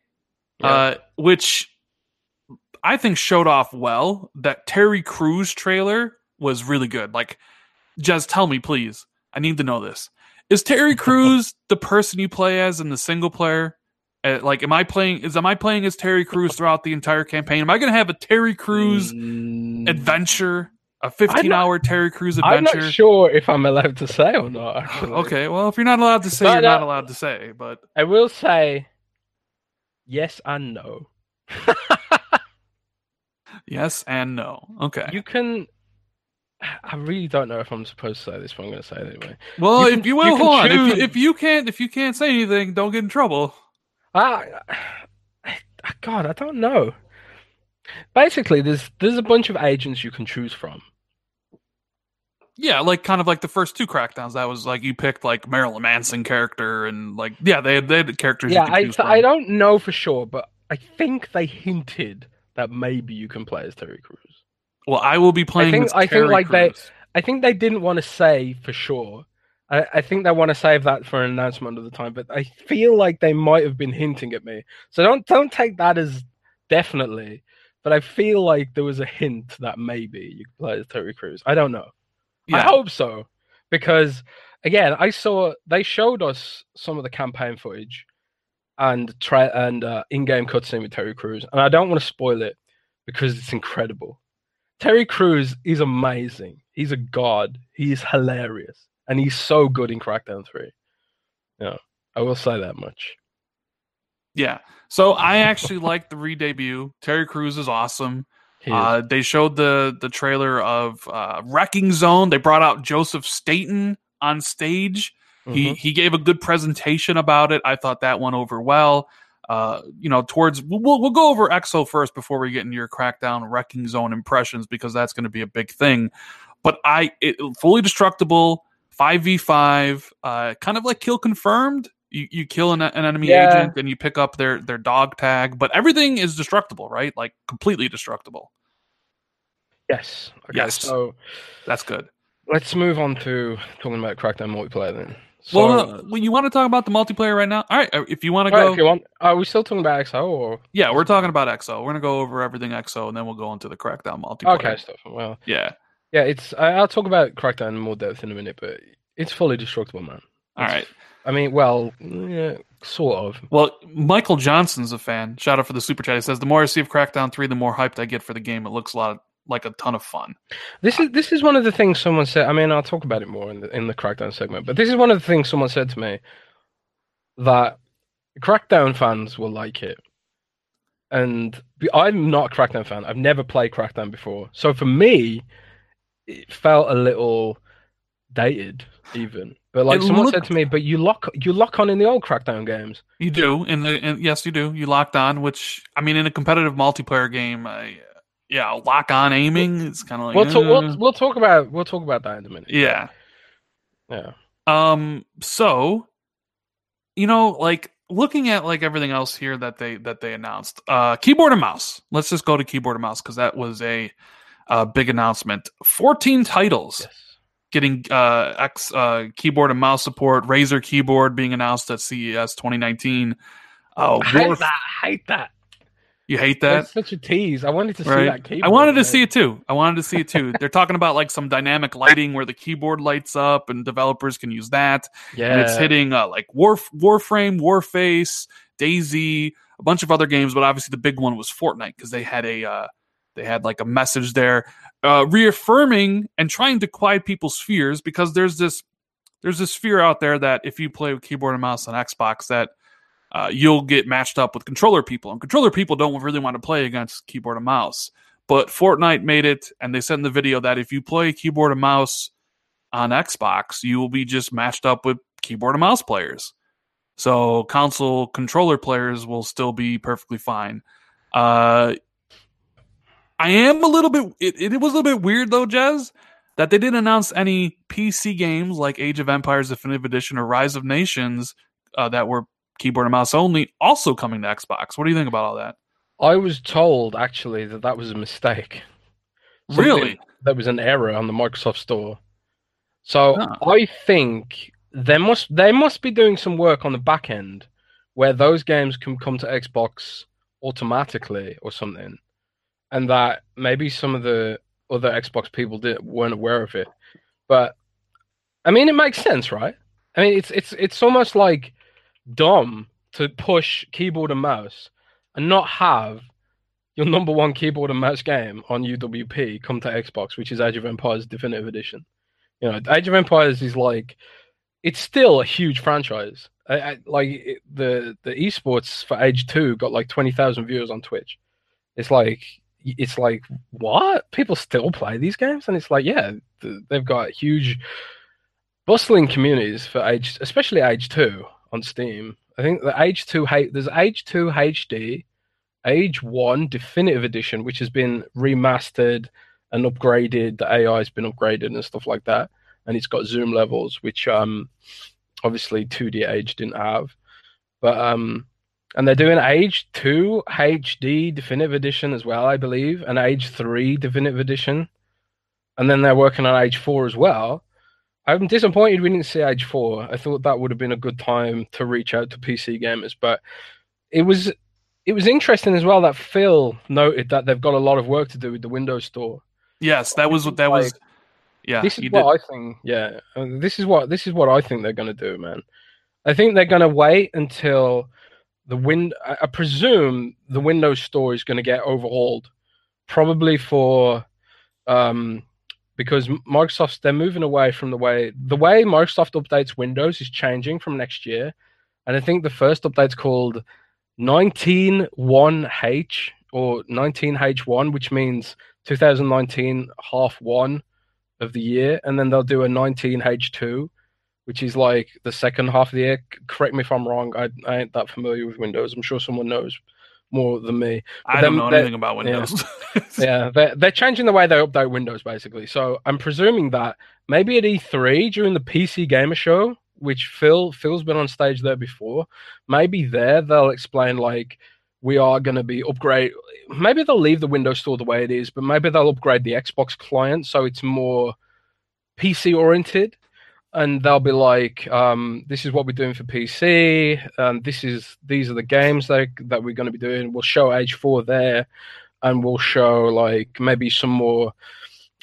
Yeah. Uh, which I think showed off well. That Terry Crews trailer was really good. Like, just tell me, please. I need to know this. Is Terry Crews [LAUGHS] the person you play as in the single player? Uh, like, am I playing? Is am I playing as Terry Crews throughout the entire campaign? Am I going to have a Terry Crews Mm, adventure, a 15 not- hour Terry Crews I'm adventure. not sure if I'm allowed to say or not. Actually. [SIGHS] Okay, well, if you're not allowed to say, No, you're no. not allowed to say. But I will say yes and no. [LAUGHS] yes and no. Okay. You can. I really don't know if I'm supposed to say this, but I'm going to say it anyway. well, you if can- you will, you hold on. If if you can't, if you can't say anything, don't get in trouble. I, I, God, I don't know. Basically, there's there's a bunch of agents you can choose from. Yeah, like kind of like the first two crackdowns. That was like you picked like Marilyn Manson character and like yeah, they had they had characters. Yeah, I. I don't know for sure, but I think they hinted that maybe you can play as Terry Crews. Well, I will be playing. I think- I think, like, they- I think they didn't want to say for sure. I, I think they want to save that for an announcement of the time, but I feel like they might have been hinting at me. So don't don't take that as definitely. But I feel like there was a hint that maybe you could play as Terry Crews. I don't know. I hope so, because again, I saw they showed us some of the campaign footage and try and uh, in-game cutscene with Terry Crews, and I don't want to spoil it because it's incredible. Terry Crews is amazing. He's a god. He is hilarious, and he's so good in Crackdown Three. Yeah, I will say that much. Yeah. So I actually [LAUGHS] like the re-debut. Terry Crews is awesome. Is. Uh, they showed the the trailer of uh, Wrecking Zone. They brought out Joseph Staten on stage. He Mhm. he gave a good presentation about it. I thought that went over well. Uh, you know, towards we'll we'll go over EXO first before we get into your Crackdown Wrecking Zone impressions because that's going to be a big thing. But I it, fully destructible five v five, uh, kind of like kill confirmed. You you kill an, an enemy Yeah. agent and you pick up their their dog tag, but everything is destructible, right? Like completely destructible. yes. Okay, Yes. So That's good. let's move on to talking about Crackdown multiplayer then. So, well, uh, when you want to talk about the multiplayer right now, all right. uh, If you want to go, if you want, are we still talking about XO or yeah, we're talking about EXO. We're gonna go over everything EXO, and then we'll go into the Crackdown multiplayer. okay stuff? Well, Yeah. yeah, it's. I, I'll talk about Crackdown in more depth in a minute, but it's fully destructible, man. All It's- right. I mean, well, yeah, sort of. Well, Michael Johnson's a fan. Shout out for the super chat. He says, "The more I see of Crackdown Three, the more hyped I get for the game. It looks a lot like a ton of fun." This is this is one of the things someone said. I mean, I'll talk about it more in the in the Crackdown segment, but this is one of the things someone said to me that Crackdown fans will like it, and I'm not a Crackdown fan. I've never played Crackdown before, so for me, it felt a little dated, even. But like It someone looked- said to me, but you lock you lock on in the old Crackdown games. You do, in the in, yes, you do. You locked on, which I mean, in a competitive multiplayer game, I, yeah, lock on aiming It's kind of like We'll, talk, eh. we'll we'll talk about we'll talk about that in a minute. yeah. Yeah. Um. So, you know, like looking at like everything else here that they that they announced, uh, keyboard and mouse. Let's just go to keyboard and mouse because that was a, uh big announcement. Fourteen titles Yes. getting uh X uh keyboard and mouse support. Razer keyboard being announced at CES 2019. Oh, I hate Warf- that. I hate that. You hate that? That's such a tease. I wanted to see right? that keyboard. I wanted to see it too. I wanted to see it too. They're talking about like some dynamic lighting where the keyboard lights up, and developers can use that. Yeah. And it's hitting uh, like Warf- Warframe, Warface, DayZ, a bunch of other games, but obviously the big one was Fortnite because they had a uh, they had like a message there, uh, reaffirming and trying to quiet people's fears because there's this there's this fear out there that if you play with keyboard and mouse on Xbox that uh, you'll get matched up with controller people, and controller people don't really want to play against keyboard and mouse. But Fortnite made it, and they said in the video that if you play keyboard and mouse on Xbox, you will be just matched up with keyboard and mouse players. So console controller players will still be perfectly fine. Uh, I am a little bit. It, it was a little bit weird though, Jez, that they didn't announce any PC games like Age of Empires Definitive Edition or Rise of Nations uh, that were keyboard and mouse only, also coming to Xbox. What do you think about all that? I was told actually that that was a mistake. Something- Really? That was an error on the Microsoft Store. So Huh. I think they must they must be doing some work on the back end where those games can come to Xbox automatically or something, and that maybe some of the other Xbox people did, weren't aware of it. But I mean, it makes sense, right? I mean, it's it's it's almost like dumb to push keyboard and mouse and not have your number one keyboard and mouse game on UWP come to Xbox, which is Age of Empires Definitive Edition. You know, Age of Empires is like it's still a huge franchise. I, I, like it, the the esports for Age Two got like twenty thousand viewers on Twitch. It's like it's like what people still play these games, and it's like yeah, th- they've got huge bustling communities for Age, especially Age Two on Steam. I think the Age Two there's Age Two HD, Age One Definitive Edition, which has been remastered and upgraded. The AI has been upgraded and stuff like that, and it's got zoom levels, which um obviously 2D Age didn't have. But um, and they're doing Age Two HD Definitive Edition as well, I believe, and Age Three Definitive Edition, and then they're working on Age Four as well. I'm disappointed we didn't see Age Four. I thought that would have been a good time to reach out to PC gamers, but it was it was interesting as well that Phil noted that they've got a lot of work to do with the Windows Store. Yes, that was what that was. Yeah, this is what did. I think. Yeah, uh, this is what this is what I think they're going to do, man. I think they're going to wait until the win. I I presume the Windows Store is going to get overhauled, probably for, um, because Microsoft's they're moving away from the way the way Microsoft updates Windows is changing from next year, and I think the first update's called 191H or 19H1, which means 2019 half one of the year, and then they'll do a 19H2, which is like the second half of the year. Correct me if I'm wrong. I, I ain't that familiar with Windows. I'm sure someone knows more than me. I don't know anything about Windows. [LAUGHS] Yeah, they're, they're changing the way they update Windows, basically. So I'm presuming that maybe at E3 during the PC Gamer Show, which Phil Phil's been on stage there before, maybe there they'll explain like we are going to be upgrade. Maybe they'll leave the Windows Store the way it is, but maybe they'll upgrade the Xbox client so it's more PC oriented. And they'll be like, um, "This is what we're doing for PC, and this is these are the games that that we're going to be doing." We'll show Age Four there, and we'll show like maybe some more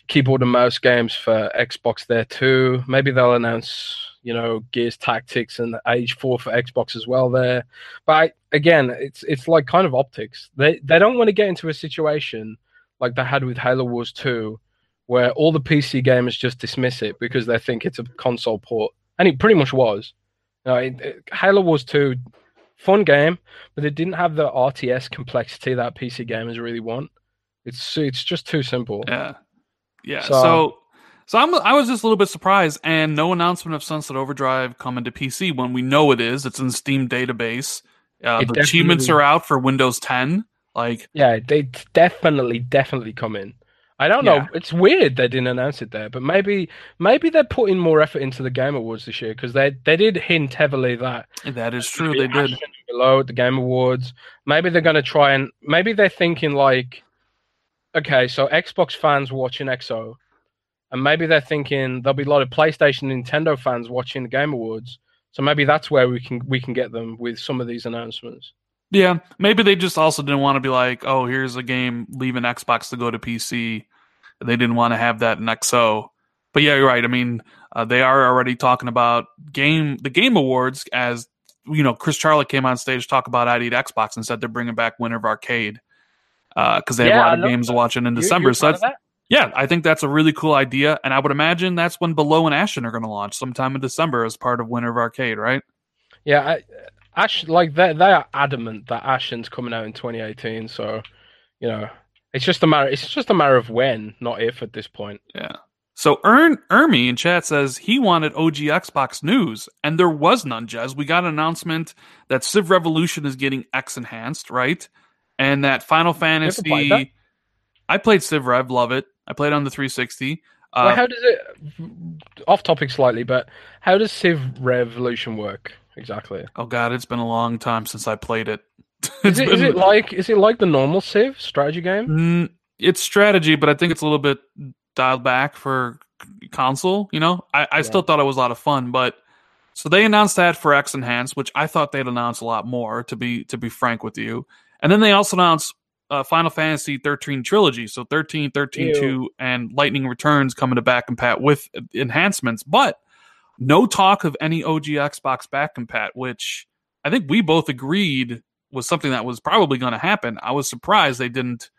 keyboard and mouse games for Xbox there too. Maybe they'll announce, you know, Gears Tactics and Age Four for Xbox as well there. But I, again, it's it's like kind of optics. They they don't want to get into a situation like they had with Halo Wars Two, where all the PC gamers just dismiss it because they think it's a console port, and it pretty much was. You know, it, it- Halo Wars Two fun game, but it didn't have the RTS complexity that PC gamers really want. It's it's just too simple. Yeah, yeah. So- So, so, I'm I was just a little bit surprised, and no announcement of Sunset Overdrive coming to PC when we know it is. It's in Steam database. Uh, the achievements are out for Windows 10. Like, Yeah, they definitely, definitely come in. I don't know. Yeah. It's weird they didn't announce it there, but maybe maybe they're putting more effort into the Game Awards this year because they they did hint heavily that that is true. They did. Below at the Game Awards. Maybe they're going to try and maybe they're thinking like, okay, so Xbox fans watching EXO, and maybe they're thinking there'll be a lot of PlayStation, Nintendo fans watching the Game Awards. So maybe that's where we can we can get them with some of these announcements. Yeah, maybe they just also didn't want to be like, oh, here's a game leaving Xbox to go to PC. They didn't want to have that in XO. But yeah, you're right. I mean, uh, they are already talking about game the Game Awards as you know. Chris Charla came on stage to talk about ID at Xbox and said they're bringing back Winter of Arcade because they have a lot I of games that. to watch in in You- December. you're So that's, that? yeah, I think that's a really cool idea, and I would imagine that's when Below and Ashen are going to launch sometime in December as part of Winter of Arcade, right? Yeah, I, Ash like they they are adamant that Ashen's coming out in 2018. So, you know, it's just a matter it's just a matter of when, not if, at this point. Yeah. So Ern Ermi in chat says he wanted OG Xbox news, and there was none, Jez. We got an announcement that Civ Revolution is getting X enhanced, right? And that Final played that? Fantasy I played Civ Rev, love it. I played on the 360. Uh, well, how does it? Off topic slightly, but how does Civ Revolution work exactly? oh god, it's been a long time since I played it. [LAUGHS] Is it, is been- it like is it like the normal Civ strategy game? Mm, it's strategy, but I think it's a little bit dialed back for console. You know, I, I still thought it was a lot of fun, but so they announced that for X Enhance, which I thought they'd announce a lot more. To be to be frank with you, and then they also announced uh, Final Fantasy 13 trilogy, so 13, 13, Ew. 2, and Lightning Returns coming to back compat with enhancements, but no talk of any OG Xbox back compat, which I think we both agreed was something that was probably going to happen. I was surprised they didn't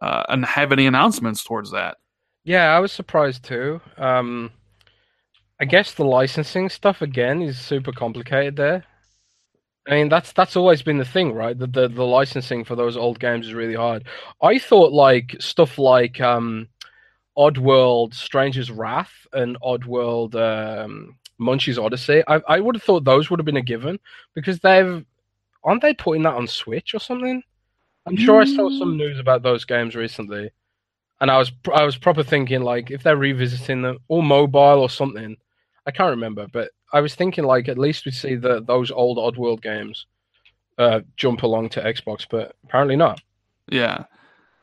uh, have any announcements towards that. Yeah, I was surprised too. Um, I guess the licensing stuff again is super complicated there. I mean, that's that's always been the thing, right? The, the the licensing for those old games is really hard. I thought like stuff like um, Oddworld, Stranger's Wrath, and Oddworld, um, Munchie's Oddysee. I I would have thought those would have been a given because they've aren't they putting that on Switch or something? I'm sure I saw some news about those games recently, and I was I was proper thinking like if they're revisiting them or mobile or something. I can't remember, but I was thinking like at least we'd see the those old Oddworld games uh, jump along to Xbox, but apparently not. Yeah.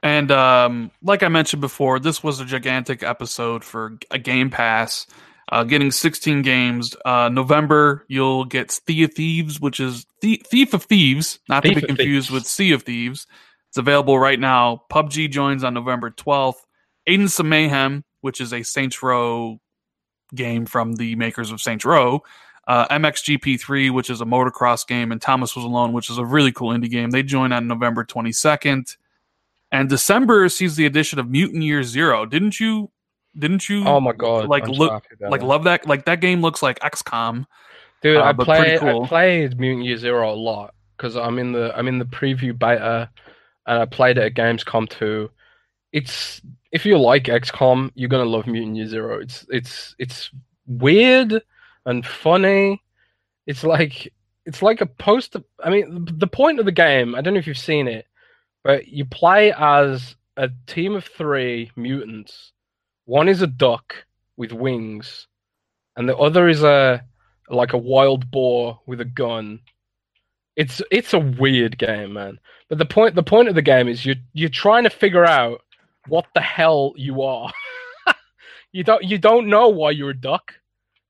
And um, like I mentioned before, this was a gigantic episode for a Game Pass. Uh, getting 16 games. Uh, November, you'll get Sea of Thieves, which is Thie- Thief of Thieves, not to be confused with Sea of Thieves. It's available right now. PUBG joins on November 12th. Agents of Mayhem, which is a Saints Row game from the makers of Saints Row. Uh, MXGP3, which is a motocross game, and Thomas Was Alone, which is a really cool indie game. They join on November 22nd. And December sees the addition of Mutant Year Zero. Didn't you? Didn't you? Oh my god! Like I'm look, like that. love that. Like that game looks like XCOM. Dude, uh, I played cool. I played Mutant Year Zero a lot because I'm in the I'm in the preview beta, and I played it at Gamescom too. It's if you like XCOM, you're gonna love Mutant Year Zero. It's it's it's weird and funny. It's like it's like a post. I mean, the point of the game. I don't know if you've seen it, but you play as a team of three mutants. One is a duck with wings, and the other is a like a wild boar with a gun. It's it's a weird game, man. But the point the point of the game is you you're trying to figure out what the hell you are. [LAUGHS] you don't you don't know why you're a duck.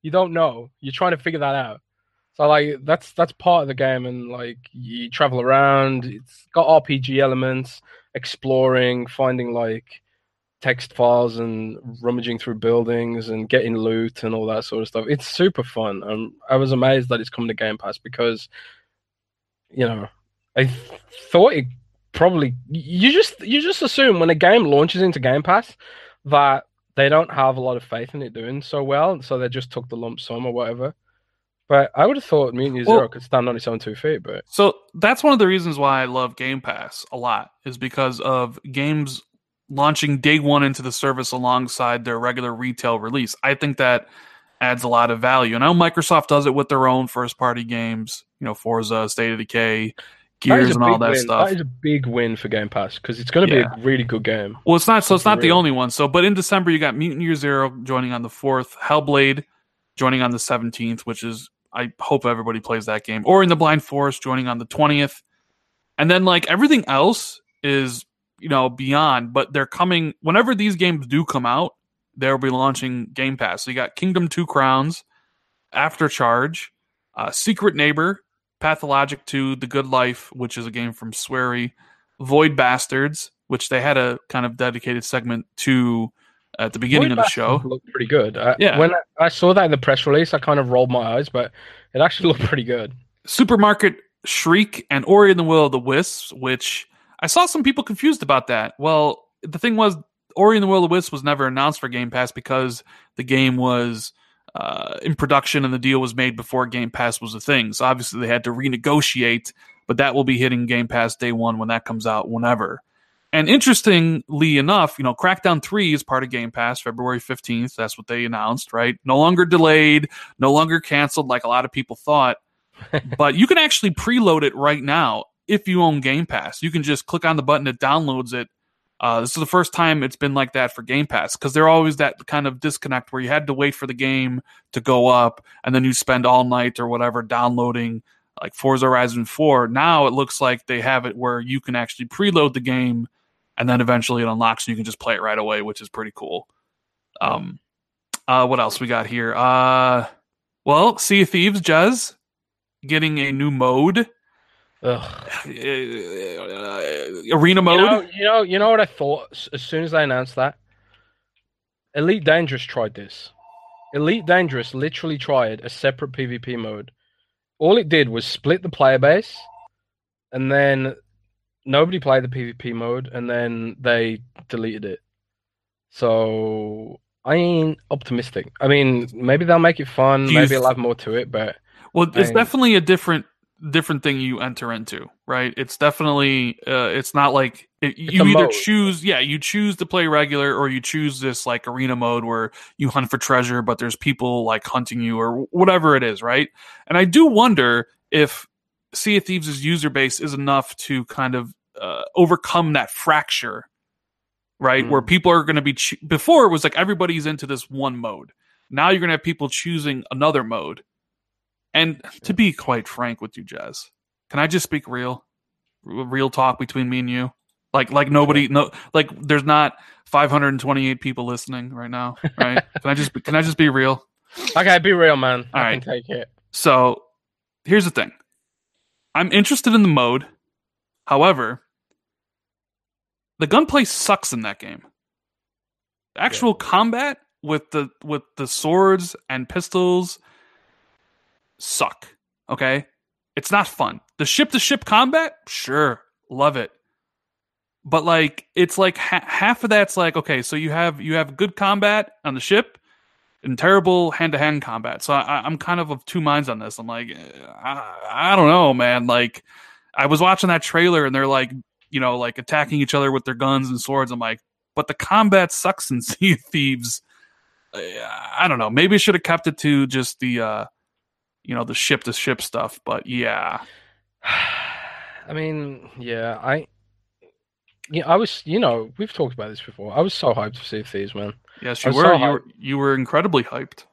You don't know. You're trying to figure that out. So like that's that's part of the game, and like you travel around. It's got RPG elements, exploring, finding like text files and rummaging through buildings and getting loot and all that sort of stuff. It's super fun. Um, I was amazed that it's coming to Game Pass because, you know, I th- thought it probably you just you just assume when a game launches into Game Pass that they don't have a lot of faith in it doing so well, so they just took the lump sum or whatever. But I would have thought Mutant Year Well- Zero could stand on its own two feet, but So that's one of the reasons why I love Game Pass a lot, is because of games launching day one into the service alongside their regular retail release. I think that adds a lot of value. And I know Microsoft does it with their own first party games, you know, Forza, State of Decay, Gears, and all that win. stuff. That is a big win for Game Pass because it's going to Yeah. be a really good game. Well, it's not. So it's For not the only one. So, but in December you got Mutant Year Zero joining on the fourth, Hellblade joining on the seventeenth, which is I hope everybody plays that game. Ori and the Blind Forest joining on the twentieth, and then like everything else is you know beyond. But they're coming whenever these games do come out. They'll be launching Game Pass. So you got Kingdom Two Crowns, AfterCharge, uh, Secret Neighbor, Pathologic 2, The Good Life, which is a game from Swery, Void Bastards, which they had a kind of dedicated segment to at the beginning of the show. looked pretty good. I, Yeah. When I, I saw that in the press release, I kind of rolled my eyes, but it actually [LAUGHS] looked pretty good. Supermarket Shriek and Ori and the Will of the Wisps, which I saw some people confused about that. Well, the thing was, Ori and the Will of the Wisps was never announced for Game Pass because the game was uh, in production and the deal was made before Game Pass was a thing. So obviously they had to renegotiate, but that will be hitting Game Pass day one when that comes out, whenever. And interestingly enough, you know, Crackdown 3 is part of Game Pass February 15th. That's what they announced, right? No longer delayed, no longer canceled like a lot of people thought. [LAUGHS] but you can actually preload it right now if you own Game Pass. You can just click on the button, it downloads it. Uh, this is the first time it's been like that for Game Pass because they're always that kind of disconnect where you had to wait for the game to go up and then you spend all night or whatever downloading like Forza Horizon 4. Now it looks like they have it where you can actually preload the game and then eventually it unlocks and you can just play it right away, which is pretty cool. Um, uh, what else we got here? Uh, well, Sea of Thieves, Jez, getting a new mode, Ugh. uh, arena mode. You know, you know, you know what I thought as soon as they announced that. Elite Dangerous tried this. Elite Dangerous literally tried a separate PvP mode. All it did was split the player base, and then nobody played the PvP mode, and then they deleted it. So I ain't optimistic. I mean, maybe they'll make it fun. Maybe th- it'll have more to it, but Well, it's definitely a different different thing you enter into, right? It's definitely uh, it's not like it, you either mode. choose, yeah, you choose to play regular, or you choose this like arena mode where you hunt for treasure, but there's people like hunting you or whatever it is, right? And I do wonder if Sea of Thieves' user base is enough to kind of uh, overcome that fracture, right? Where Mm. people are going to be cho- before it was like everybody's into this one mode. Now you're going to have people choosing another mode. And to be quite frank with you, Jez, can I just speak real, real talk between me and you? Like, like nobody, no, like there's not 528 people listening right now, right? [LAUGHS] can I just, can I just be real? okay, be real, man. All I right. can take it. So here's the thing. I'm interested in the mode. However, the gunplay sucks in that game. The actual combat with the with the swords and pistols suck. Okay? It's not fun. The ship to ship combat, sure, love it. But like it's like ha- half of that's like okay, so you have you have good combat on the ship and terrible hand to hand combat. So I, I'm kind of of two minds on this. I'm like, eh, I, I don't know, man. Like, I was watching that trailer and they're like, you know, like attacking each other with their guns and swords. I'm like, but the combat sucks in [LAUGHS] Sea of Thieves. I don't know. Maybe I should have kept it to just the, uh, you know, the ship to ship stuff. But yeah, [SIGHS] I mean, yeah, I, yeah, I was, you know, we've talked about this before. I was so hyped for Sea of Thieves, man. yes, you were. so You were, you were incredibly hyped.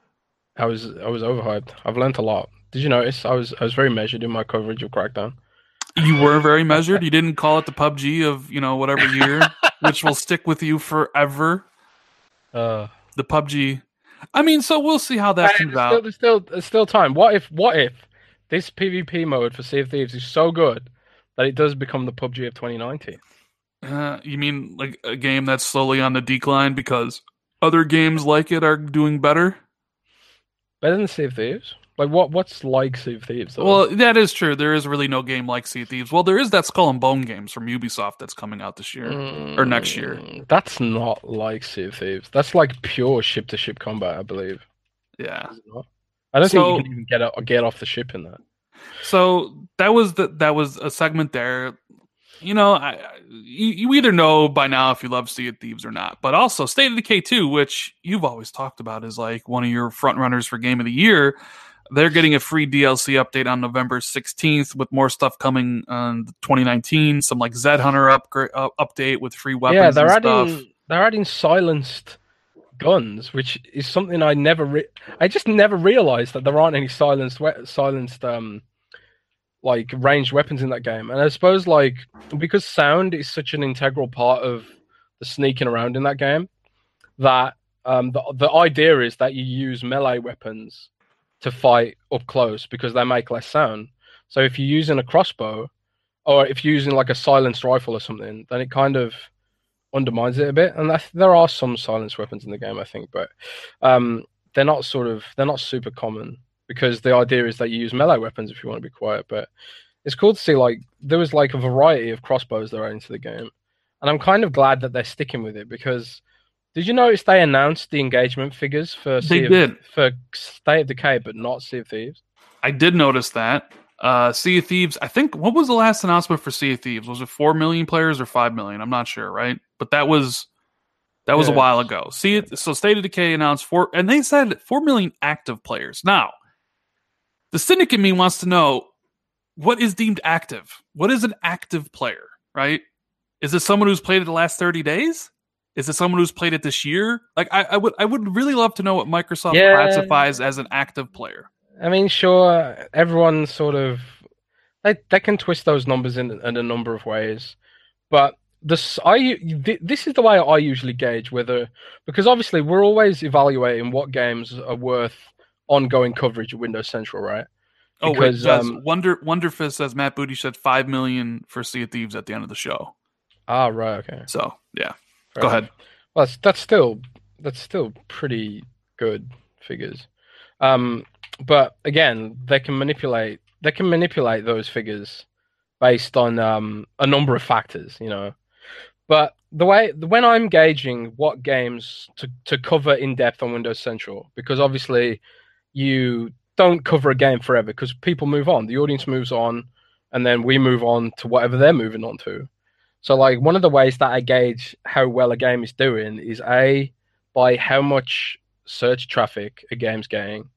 I was, I was overhyped. I've learned a lot. Did you notice? I was, I was very measured in my coverage of Crackdown. You were very measured. You didn't call it the PUBG of you know whatever year, which will stick with you forever. Uh, the PUBG. I mean, so we'll see how that comes out. still, there's still, there's still time. What if, what if this PvP mode for Sea of Thieves is so good that it does become the PUBG of 2019? Uh, you mean like a game that's slowly on the decline because other games like it are doing better? Better than Sea of Thieves? Like what? What's like Sea of Thieves? Though? Well, that is true. There is really no game like Sea of Thieves. Well, there is that Skull and Bone games from Ubisoft that's coming out this year or next year. Mm, That's not like Sea of Thieves. That's like pure ship to ship combat, I believe. Yeah. Is it not? I don't So- think you can even get get off the ship in that. So that was the that was a segment there. You know, I, I- you, you either know by now if you love Sea of Thieves or not, but also State of Decay 2, which you've always talked about is like one of your front runners for Game of the Year. They're getting a free DLC update on November 16th with more stuff coming on 2019. Some like Zedhunter upgrade uh, update with free weapons. yeah, they're and adding stuff. they're adding silenced guns, which is something I never re- I just never realized that there aren't any silenced we- silenced um like ranged weapons in that game. And I suppose like because sound is such an integral part of the sneaking around in that game that um the the idea is that you use melee weapons to fight up close because they make less sound. So if you're using a crossbow or if you're using like a silenced rifle or something, then it kind of undermines it a bit. And there are some silenced weapons in the game, I think, but um, they're not sort of they're not super common because the idea is that you use melee weapons if you want to be quiet. But it's cool to see like there was like a variety of crossbows that are into the game, and I'm kind of glad that they're sticking with it because. Did you notice they announced the engagement figures for They sea of, did. for State of Decay, but not Sea of Thieves? I did notice that. Uh, sea of Thieves. I think what was the last announcement for Sea of Thieves? Was it four million players or five million? I'm not sure, right? But that was that was a while ago. See it. So State of Decay announced four, and they said four million active players. Now, the cynic in me wants to know what is deemed active. What is an active player? Right? Is it someone who's played it the last thirty days? Is it someone who's played it this year? Like I, I would, I would really love to know what Microsoft Yeah. classifies as an active player. I mean, sure, everyone sort of they they can twist those numbers in, in a number of ways, but this I this is the way I usually gauge whether because obviously we're always evaluating what games are worth ongoing coverage at Windows Central, right? Oh Because, wait, does um, Wonder Wonderfist says Matt Booty said five million for Sea of Thieves at the end of the show. Ah, right, okay. So yeah, fair go ahead. Well, that's, that's still that's still pretty good figures. Um, but again, they can manipulate they can manipulate those figures based on um, a number of factors, you know. But the way when I'm gauging what games to, to cover in depth on Windows Central, because obviously you don't cover a game forever because people move on, the audience moves on, and then we move on to whatever they're moving on to. So like one of the ways that I gauge how well a game is doing is a by how much search traffic a game's getting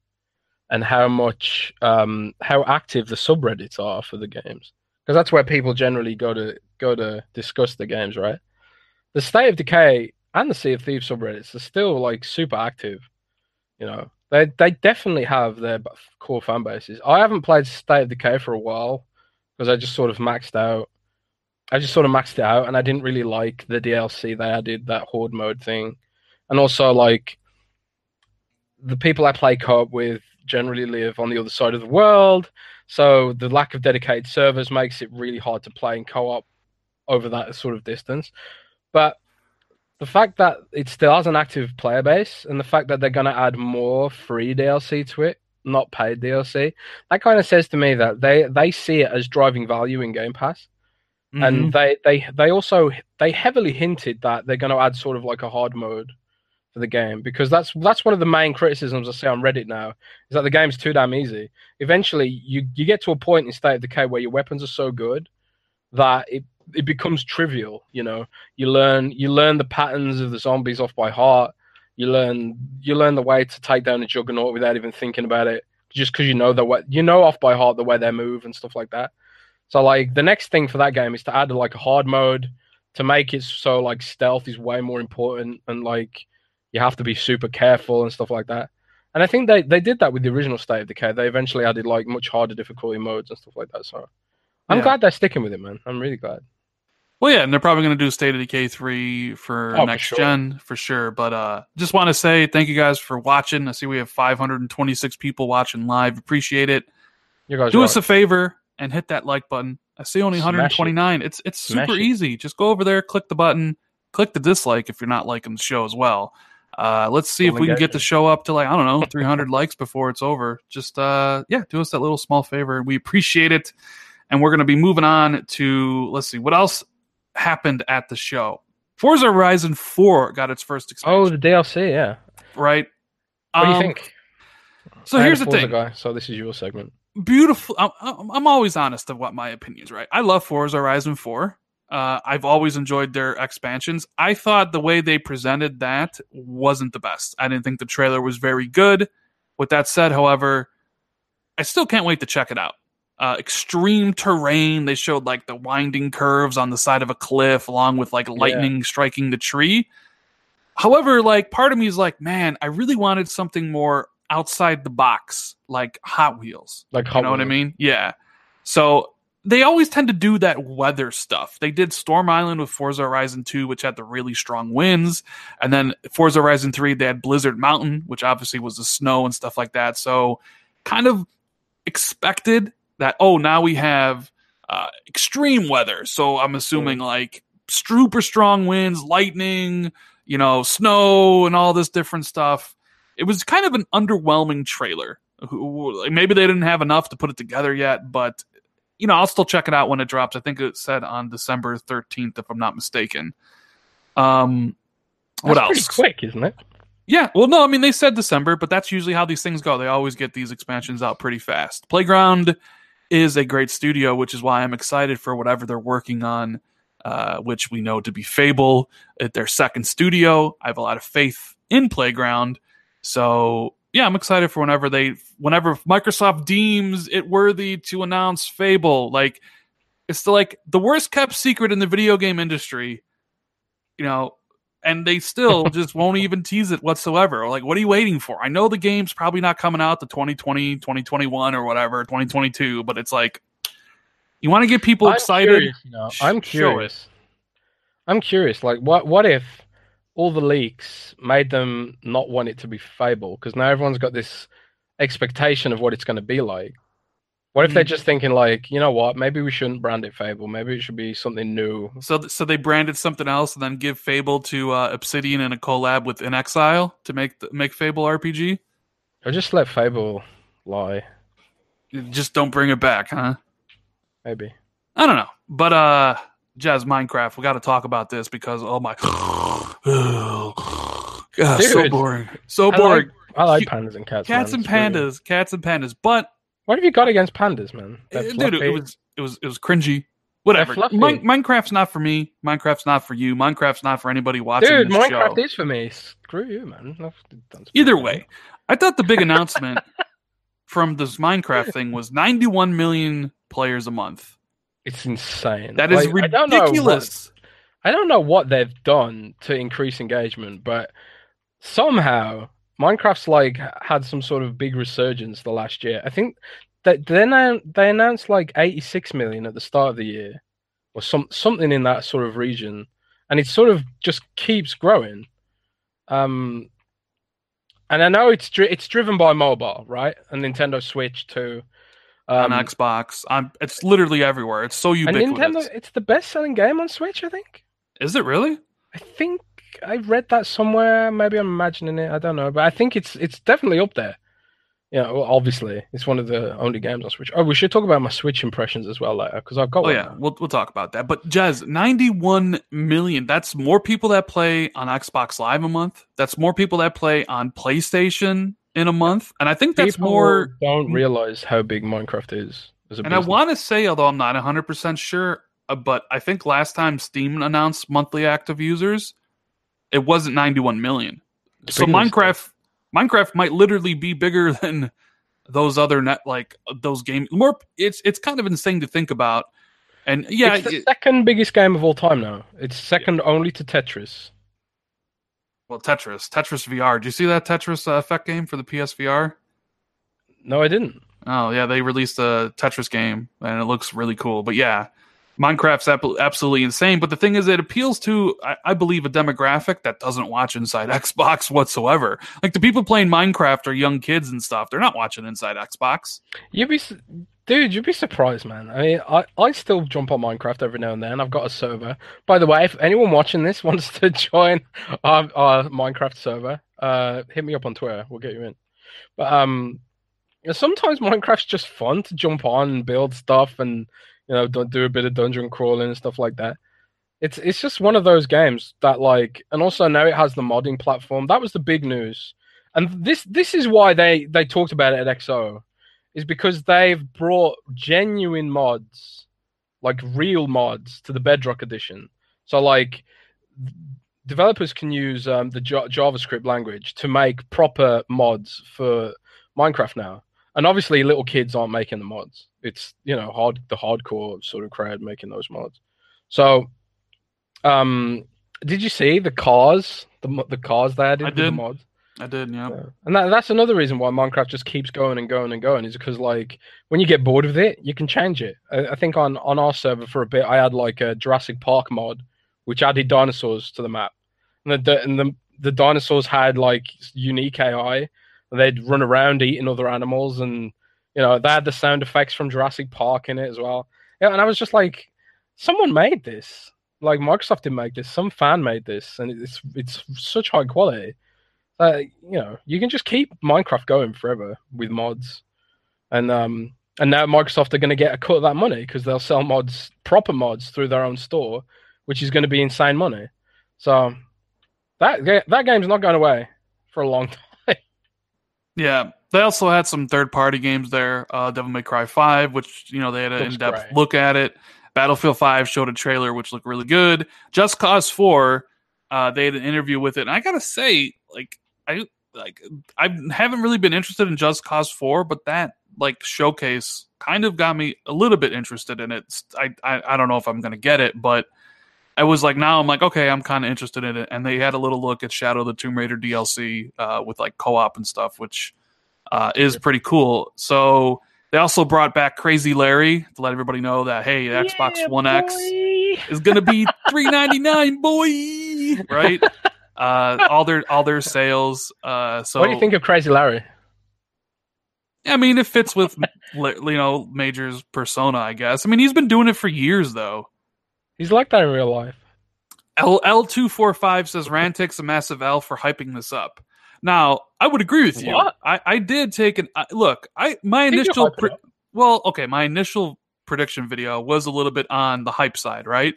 and how much um how active the subreddits are for the games. Because that's where people generally go to go to discuss the games, right? The State of Decay and the Sea of Thieves subreddits are still like super active. You know, they they definitely have their core fan bases. I haven't played State of Decay for a while because I just sort of maxed out I just sort of maxed it out, and I didn't really like the DLC they added, that horde mode thing, and also like the people I play co-op with generally live on the other side of the world, so the lack of dedicated servers makes it really hard to play in co-op over that sort of distance. But the fact that it still has an active player base, and the fact that they're going to add more free DLC to it, not paid DLC, that kind of says to me that they they see it as driving value in Game Pass Mm-hmm. and they they they also they heavily hinted that they're going to add sort of like a hard mode for the game because that's that's one of the main criticisms I see on Reddit now is that the game's too damn easy. Eventually, you you get to a point in State of Decay where your weapons are so good that it it becomes trivial. You know, you learn you learn the patterns of the zombies off by heart. You learn you learn the way to take down a juggernaut without even thinking about it, just because you know the way you know off by heart the way they move and stuff like that. So like the next thing for that game is to add like a hard mode to make it so like stealth is way more important and like you have to be super careful and stuff like that. And I think they, they did that with the original State of Decay. They eventually added like much harder difficulty modes and stuff like that. So I'm Yeah. glad they're sticking with it, man. I'm really glad. Well, yeah, and they're probably going to do State of Decay three for Oh, for next sure. gen for sure. But uh, just want to say thank you guys for watching. I see we have 526 people watching live. Appreciate it. You guys do rock. us a favor and hit that like button. I see only Smash it. 129. It's it's Smash super it. easy. Just go over there, click the button, click the dislike if you're not liking the show as well. Uh, let's see if Only we can get- get the show up to like I don't know 300 [LAUGHS] likes before it's over. Just uh, yeah, do us that little small favor. We appreciate it, and we're gonna be moving on to let's see what else happened at the show. Forza Horizon 4 got its first expansion, Oh, the DLC, yeah. right? What do you Um, think? So I here's the Forza thing. guy, so this is your segment. Beautiful. I'm, I'm always honest of what my opinions, right? I love Forza Horizon 4. Uh, I've always enjoyed their expansions. I thought the way they presented that wasn't the best. I didn't think the trailer was very good. With that said, however, I still can't wait to check it out. Uh, extreme terrain. They showed like the winding curves on the side of a cliff, along with like lightning striking the tree. However, like part of me is like, man, I really wanted something more outside the box, like Hot Wheels. Like, You Hot know what I mean? Yeah. So they always tend to do that weather stuff. They did Storm Island with Forza Horizon 2, which had the really strong winds. And then Forza Horizon 3, they had Blizzard Mountain, which obviously was the snow and stuff like that. So kind of expected that, oh, now we have uh, extreme weather. So I'm assuming like super strong winds, lightning, you know, snow, and all this different stuff. It was kind of an underwhelming trailer. Maybe they didn't have enough to put it together yet, but you know, I'll still check it out when it drops. I think it said on December 13th, if I'm not mistaken. Um, what That's else? Pretty quick, isn't it? Yeah, well, no, I mean they said December, but that's usually how these things go. They always get these expansions out pretty fast. Playground is a great studio, which is why I'm excited for whatever they're working on, uh, which we know to be Fable, at their second studio. I have a lot of faith in Playground, so yeah, I'm excited for whenever they, whenever Microsoft deems it worthy to announce Fable. Like, it's the, like the worst kept secret in the video game industry, you know, and they still [LAUGHS] just won't even tease it whatsoever. Like, what are you waiting for? I know the game's probably not coming out to 2020, 2021 or whatever, 2022, but it's like, you want to get people I'm excited. curious, you know, I'm curious. I'm curious. Like, what what if all the leaks made them not want it to be Fable? Because now everyone's got this expectation of what it's going to be like. What if they're Mm. just thinking like, you know what? Maybe we shouldn't brand it Fable. Maybe it should be something new. So, so they branded something else and then give Fable to uh, Obsidian in a collab with inXile to make the, make Fable RPG. Or just let Fable lie. Just don't bring it back, huh? Maybe. I don't know, but uh, Jez Minecraft, we got to talk about this because oh my, [LAUGHS] God, so boring, so I boring. like, I like pandas and cats. cats man. and It's really- pandas, cats and pandas. But What have you got against pandas, man? Uh, dude, it was it was it was cringy. Whatever. Min- Minecraft's not for me. Minecraft's not for you. Minecraft's not for anybody watching Dude, Minecraft show. is for me. Screw you, man. Either way, I thought the big announcement [LAUGHS] from this Minecraft thing was 91 million players a month. It's insane. That is Like, I don't know ridiculous. I don't know what they've done to increase engagement, but somehow Minecraft's like had some sort of big resurgence the last year. I think that they now they announced like 86 million at the start of the year, or some something in that sort of region, and it sort of just keeps growing. Um, and I know it's dri- it's driven by mobile, right? And Nintendo Switch too. Um, on Xbox. I'm, it's literally everywhere. It's so and ubiquitous. Nintendo, it's the best-selling game on Switch, I think. Is it really? I think I read that somewhere. Maybe I'm imagining it. I don't know, but I think it's it's definitely up there. Yeah, well, obviously, it's one of the only games on Switch. Oh, we should talk about my Switch impressions as well later because I've got Oh one. yeah, now. we'll we'll talk about that. But Jez, 91 million. That's more people that play on Xbox Live a month. That's more people that play on PlayStation in a month. And I think that's People more don't realize how big Minecraft is as a and I want to say although I'm not 100% sure, uh, but I think last time Steam announced monthly active users, it wasn't 91 million. So Minecraft Minecraft might literally be bigger [LAUGHS] than those other net like those games. More it's it's kind of insane to think about. And yeah, it's the it- second biggest game of all time now. It's second only to Tetris. well Tetris, Tetris VR. Do you see that Tetris uh, effect game for the PSVR? No, I didn't. Oh yeah, they released a Tetris game and it looks really cool. But yeah, Minecraft's absolutely insane. But the thing is, it appeals to I, I believe a demographic that doesn't watch inside [LAUGHS] Xbox whatsoever. Like the people playing Minecraft are young kids and stuff. They're not watching inside Xbox. You'd be, dude, you'd be surprised, man. I mean, I, I still jump on Minecraft every now and then. I've got a server. By the way, if anyone watching this [LAUGHS] wants to join our, our Minecraft server, uh, hit me up on Twitter. We'll get you in. But um, sometimes Minecraft's just fun to jump on and build stuff, and you know, do, do a bit of dungeon crawling and stuff like that. It's it's just one of those games that like, and also now it has the modding platform. That was the big news and this this is why they they talked about it at XO, is because they've brought genuine mods, like real mods, to the Bedrock edition. So like developers can use um, the J- JavaScript language to make proper mods for Minecraft now. And obviously, little kids aren't making the mods. It's you know hard the hardcore sort of crowd making those mods. So, um, did you see the cars? The the cars they added I with the did. mods. I did, yeah. Yeah. And that, that's another reason why Minecraft just keeps going and going and going is because like when you get bored with it, you can change it. I, I think on on our server for a bit, I had like a Jurassic Park mod, which added dinosaurs to the map, and the and the the dinosaurs had like unique AI. They'd run around eating other animals, and you know they had the sound effects from Jurassic Park in it as well. Yeah, and I was just like, someone made this. Like Microsoft didn't make this. Some fan made this, and it's it's such high quality uh, you know, you can just keep Minecraft going forever with mods, and um, and now Microsoft are going to get a cut of that money because they'll sell mods, proper mods, through their own store, which is going to be insane money. So that that game's not going away for a long [LAUGHS] time. Yeah. They also had some third party games there. Uh, Devil May Cry 5, which, you know, they had an Looks in depth great. look at it. Battlefield 5 showed a trailer, which looked really good. Just Cause 4, uh, they had an interview with it. And I got to say, like, I like I haven't really been interested in Just Cause 4, but that like showcase kind of got me a little bit interested in it. I I, I don't know if I'm gonna get it, but I was like now I'm like okay I'm kind of interested in it. And they had a little look at Shadow of the Tomb Raider DLC uh, with like co-op and stuff, which uh, is pretty cool. So they also brought back Crazy Larry to let everybody know that hey, the Xbox One X is gonna be three ninety nine, boy. Right? [LAUGHS] Uh, all their all their sales. Uh, so what do you think of Crazy Larry? I mean, it fits with [LAUGHS] you know Major's persona, I guess. I mean, he's been doing it for years though. He's like that in real life. L L two four five says Rantic's a massive L for hyping this up. Now, I would agree with you. What? I, I did take an I, look. I my initial pre- well, okay, my initial prediction video was a little bit on the hype side, right?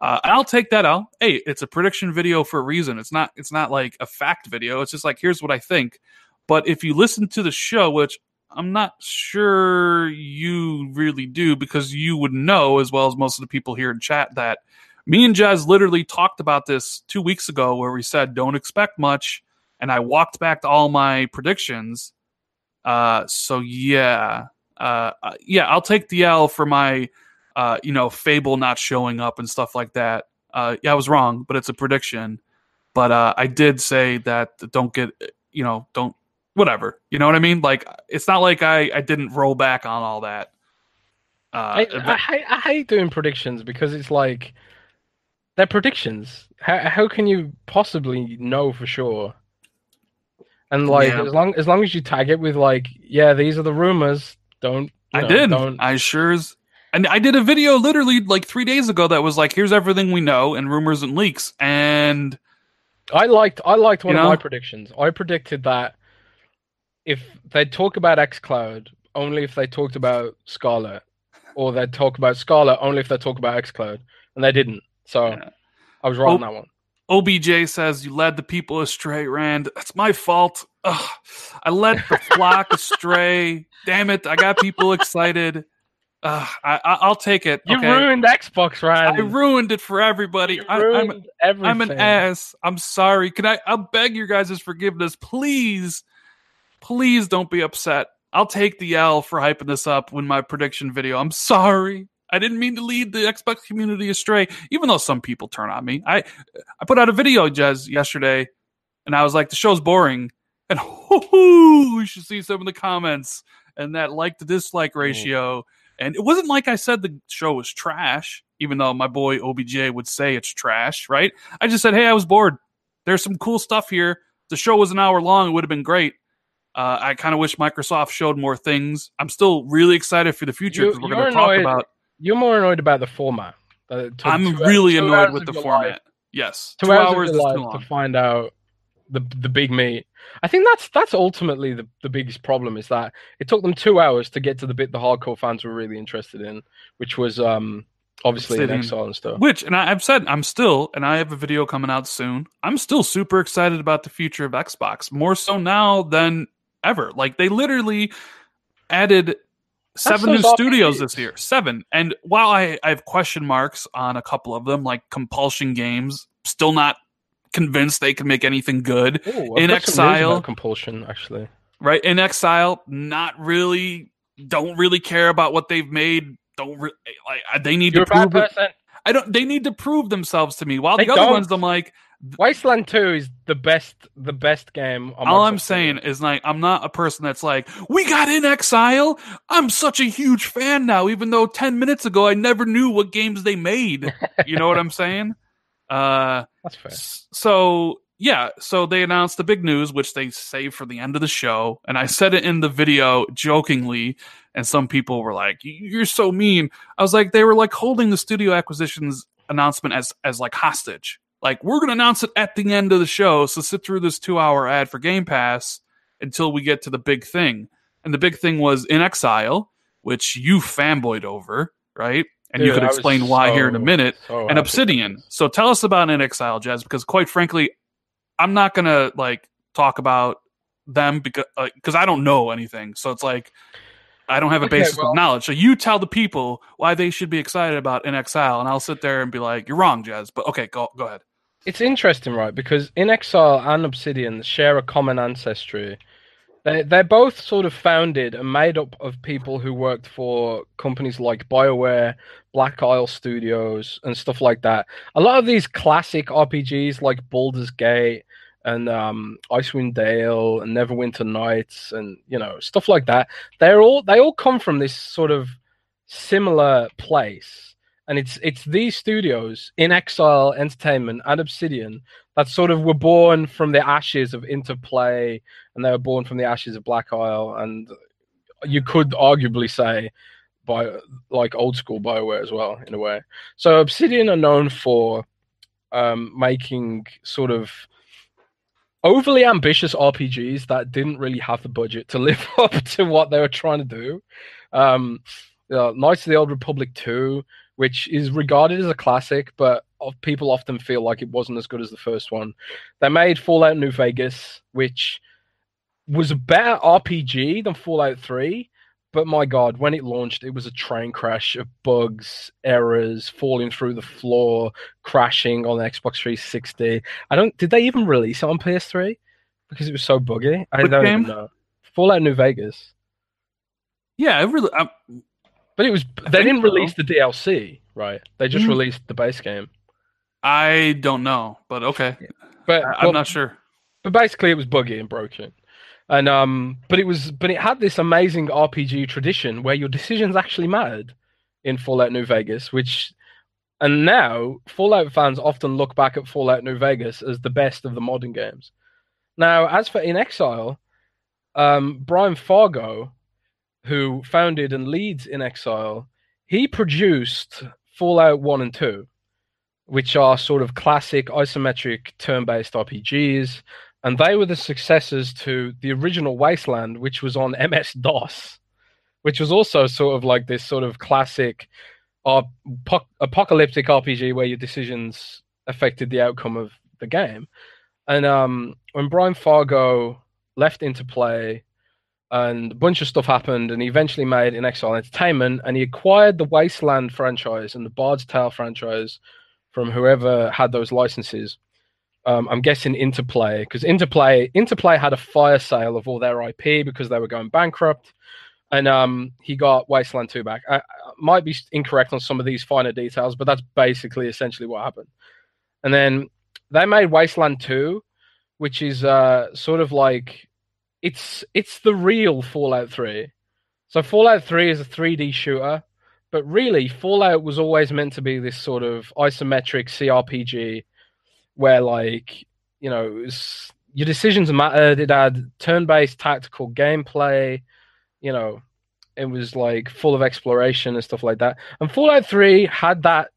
Uh, I'll take that out. Hey, it's a prediction video for a reason. It's not. It's not like a fact video. It's just like here's what I think. But if you listen to the show, which I'm not sure you really do, because you would know as well as most of the people here in chat that me and Jez literally talked about this two weeks ago, where we said don't expect much, and I walked back to all my predictions. Uh, so yeah, uh, uh, yeah, I'll take the L for my, uh, you know, Fable not showing up and stuff like that. Uh, yeah, I was wrong, but it's a prediction. But uh, I did say that don't get, you know, don't whatever. You know what I mean? Like it's not like I I didn't roll back on all that. Uh, I, I, hate, I hate doing predictions because it's like they're predictions. How how can you possibly know for sure? And like Yeah. as long as long as you tag it with like, yeah, these are the rumors. Don't I know, did. Don't I sure as. And I did a video literally like three days ago that was like, here's everything we know and rumors and leaks. And I liked I liked one You of my predictions. I predicted that if they talk about xCloud only if they talked about Scarlett, or they'd talk about Scarlett only if they talk about xCloud, and they didn't. So Yeah. I was wrong Oh, on that one. OBJ says, You led the people astray, Rand. That's my fault. Ugh. I led the flock [LAUGHS] astray. Damn it. I got people excited. Ugh, I, I, I'll take it. You okay? ruined Xbox, Rand. I ruined it for everybody. You I, I'm, everything. I'm an ass. I'm sorry. Can I? I'll beg your guys' forgiveness. Please, please don't be upset. I'll take the L for hyping this up when my prediction video. I'm sorry. I didn't mean to lead the Xbox community astray, even though some people turn on me. I I put out a video, Jez, yesterday, and I was like, the show's boring. And [LAUGHS] hoo-hoo, you should see some of the comments and that like to dislike mm. ratio. And it wasn't like I said the show was trash, even though my boy OBJ would say it's trash, right? I just said, hey, I was bored. There's some cool stuff here. The show was an hour long. It would have been great. Uh, I kind of wish Microsoft showed more things. I'm still really excited for the future because we're going to talk about. You're more annoyed about the format. took I'm really annoyed with the format. life- Yes, two, two, hours, hours is too long. to find out the the big meat. I think that's that's ultimately the, the biggest problem is that it took them two hours to get to the bit the hardcore fans were really interested in, which was um obviously Obsidian. Exile and stuff. Which, and I, I've said, I'm still, and I have a video coming out soon. I'm still super excited about the future of Xbox, more so now than ever. Like they literally added seven new studios RPGs. this year, seven. And while I, I have question marks on a couple of them, like Compulsion Games, still not convinced they can make anything good. Ooh, In I've got some news Exile- compulsion actually. Right inXile, not really, don't really care about what they've made. Don't re- like they need You're to prove it. I don't. They need to prove themselves to me. While They the other don't. ones, I'm like, Wasteland Two is the best, the best game. all I'm saying is like, I'm not a person that's like, we got inXile. I'm such a huge fan now, even though 10 minutes ago I never knew what games they made. You know what I'm saying? [LAUGHS] Uh, that's fair. so yeah, so they announced the big news, which they saved for the end of the show, and I said it in the video jokingly, and some people were like, "You're so mean." I was like, they were like holding the studio acquisitions announcement as as like hostage. Like we're gonna announce it at the end of the show, so sit through this two hour ad for Game Pass until we get to the big thing. And the big thing was inXile, which you fanboyed over, right? And you could explain why here in a minute so and. Obsidian. So tell us about In Exile, Jez, because quite frankly, I'm not gonna like talk about them because uh, because I don't know anything. So it's like I don't have a Okay, basis well- of knowledge. So you tell the people why they should be excited about inXile, and I'll sit there and be like, "You're wrong, Jez." But okay, go go ahead. It's interesting, right? Because inXile and Obsidian share a common ancestry. They they're both sort of founded and made up of people who worked for companies like BioWare, Black Isle Studios, and stuff like that. A lot of these classic RPGs like Baldur's Gate and um, Icewind Dale and Neverwinter Nights and you know stuff like that. They're all they all come from this sort of similar place, and it's it's these studios inXile Entertainment and Obsidian that sort of were born from the ashes of Interplay, and they were born from the ashes of Black Isle, and you could arguably say by like old school Bioware as well in a way. So Obsidian are known for um, making sort of overly ambitious RPGs that didn't really have the budget to [LAUGHS] live up to what they were trying to do. Um, uh, Knights of the Old Republic 2, which is regarded as a classic, but of- people often feel like it wasn't as good as the first one. They made Fallout New Vegas, which was a better RPG than Fallout 3, but my god, when it launched, it was a train crash of bugs, errors, falling through the floor, crashing on the Xbox 360. I don't. Did they even release it on PS3? Because it was so buggy. I Which don't game? even know. Fallout New Vegas. Yeah, I really. I'm, But it was. I They didn't so. release the DLC, right? They just Mm. released the base game. I don't know, but okay, But I, well, I'm not sure. but basically it was buggy and broken and um but it was but it had this amazing rpg tradition where your decisions actually mattered in fallout new vegas which and now fallout fans often look back at fallout new vegas as the best of the modern games now as for inXile um brian fargo who founded and leads inXile he produced fallout 1 and 2 which are sort of classic isometric turn-based rpgs and they were the successors to the original Wasteland, which was on MS DOS, which was also sort of like this sort of classic uh, po- apocalyptic RPG where your decisions affected the outcome of the game. And um, when Brian Fargo left Interplay, and a bunch of stuff happened, and he eventually made inXile Entertainment, and he acquired the Wasteland franchise and the Bard's Tale franchise from whoever had those licenses um, I'm guessing Interplay because Interplay Interplay had a fire sale of all their IP because they were going bankrupt, and um, he got Wasteland 2 back. I, I might be incorrect on some of these finer details, but that's basically essentially what happened. And then they made Wasteland 2, which is uh, sort of like it's it's the real Fallout 3. So Fallout 3 is a 3D shooter, but really Fallout was always meant to be this sort of isometric CRPG where like you know was, your decisions mattered. It had turn-based tactical gameplay. You know, it was like full of exploration and stuff like that. And Fallout Three had that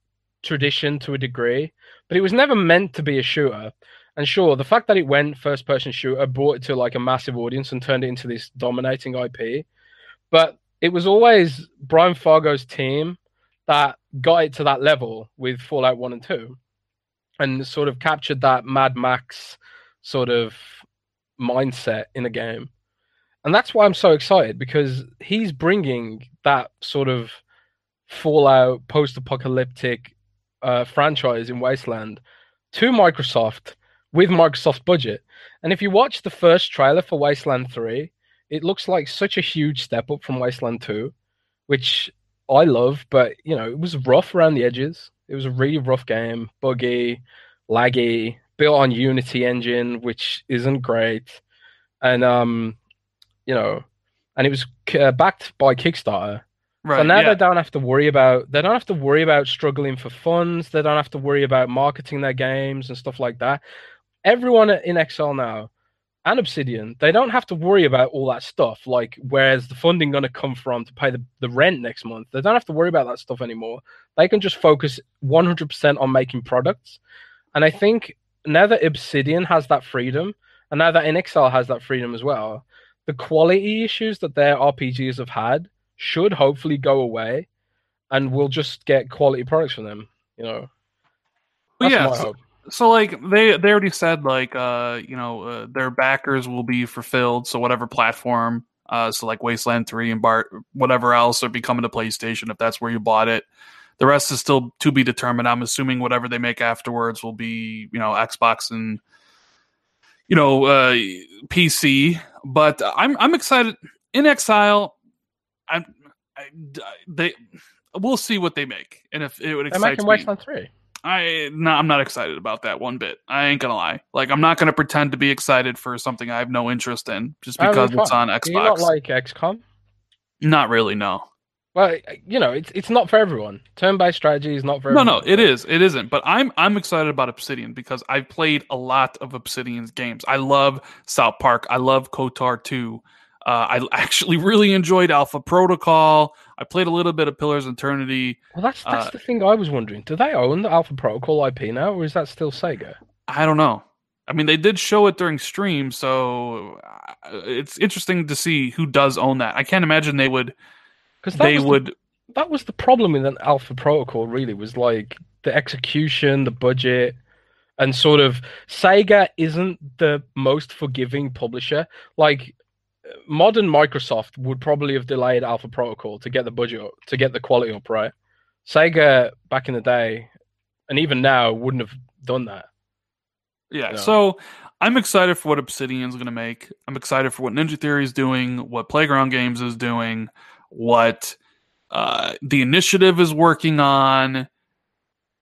tradition to a degree, but it was never meant to be a shooter. And sure, the fact that it went first-person shooter brought it to like a massive audience and turned it into this dominating IP. But it was always Brian Fargo's team that got it to that level with Fallout 1 and 2 and sort of captured that Mad Max sort of mindset in a game. And that's why I'm so excited because he's bringing that sort of Fallout post apocalyptic uh, franchise in Wasteland to Microsoft with Microsoft's budget. And if you watch the first trailer for Wasteland 3, it looks like such a huge step up from Wasteland 2, which I love, but you know, it was rough around the edges. It was a really rough game, buggy, laggy, built on Unity engine, which isn't great. And um, you know, and it was uh, backed by Kickstarter. Right. So now yeah. they don't have to worry about they don't have to worry about struggling for funds. They don't have to worry about marketing their games and stuff like that. Everyone in Exile now and Obsidian, they don't have to worry about all that stuff. Like, where's the funding going to come from to pay the, the rent next month? They don't have to worry about that stuff anymore. They can just focus 100% on making products. And I think now that Obsidian has that freedom, and now that inXile has that freedom as well, the quality issues that their RPGs have had should hopefully go away, and we'll just get quality products from them. You know, that's yeah, so- like they they already said like uh you know uh, their backers will be fulfilled so whatever platform uh so like wasteland 3 and bart whatever else are becoming a playstation if that's where you bought it. The rest is still to be determined. I'm assuming whatever they make afterwards will be you know xbox and you know uh pc but i'm i'm excited. inXile i'm I, they we'll see what they make and if it would excite making me. Wasteland Three. I no, I'm not excited about that one bit. I ain't gonna lie. Like I'm not gonna pretend to be excited for something I have no interest in just because it's on Do you not Xbox. like XCOM? not really, no. Well, you know, it's it's not for everyone. Turn-based strategy is not for everyone. no, no, it is. It isn't. But I'm I'm excited about Obsidian because I've played a lot of Obsidian's games. I love South Park. I love KOTOR 2. Uh, I [LAUGHS] actually really enjoyed Alpha Protocol. I played a little bit of Pillars of Eternity. Well, that's that's Uh, the thing I was wondering. Do they own the Alpha Protocol IP now, or is that still Sega? I don't know. I mean, they did show it during stream, so uh, it's interesting to see who does own that. I can't imagine they would. Because They was the- would. that was the problem with an Alpha Protocol. Really, was like the execution, the budget, and sort of Sega isn't the most forgiving publisher. Like modern Microsoft would probably have delayed Alpha Protocol to get the budget up, to get the quality up, right? Sega back in the day, and even now, wouldn't have done that. Yeah. Yeah. So I'm excited for what Obsidian's going to make. I'm excited for what Ninja Theory is doing, what Playground Games is doing, what uh, the initiative is working on.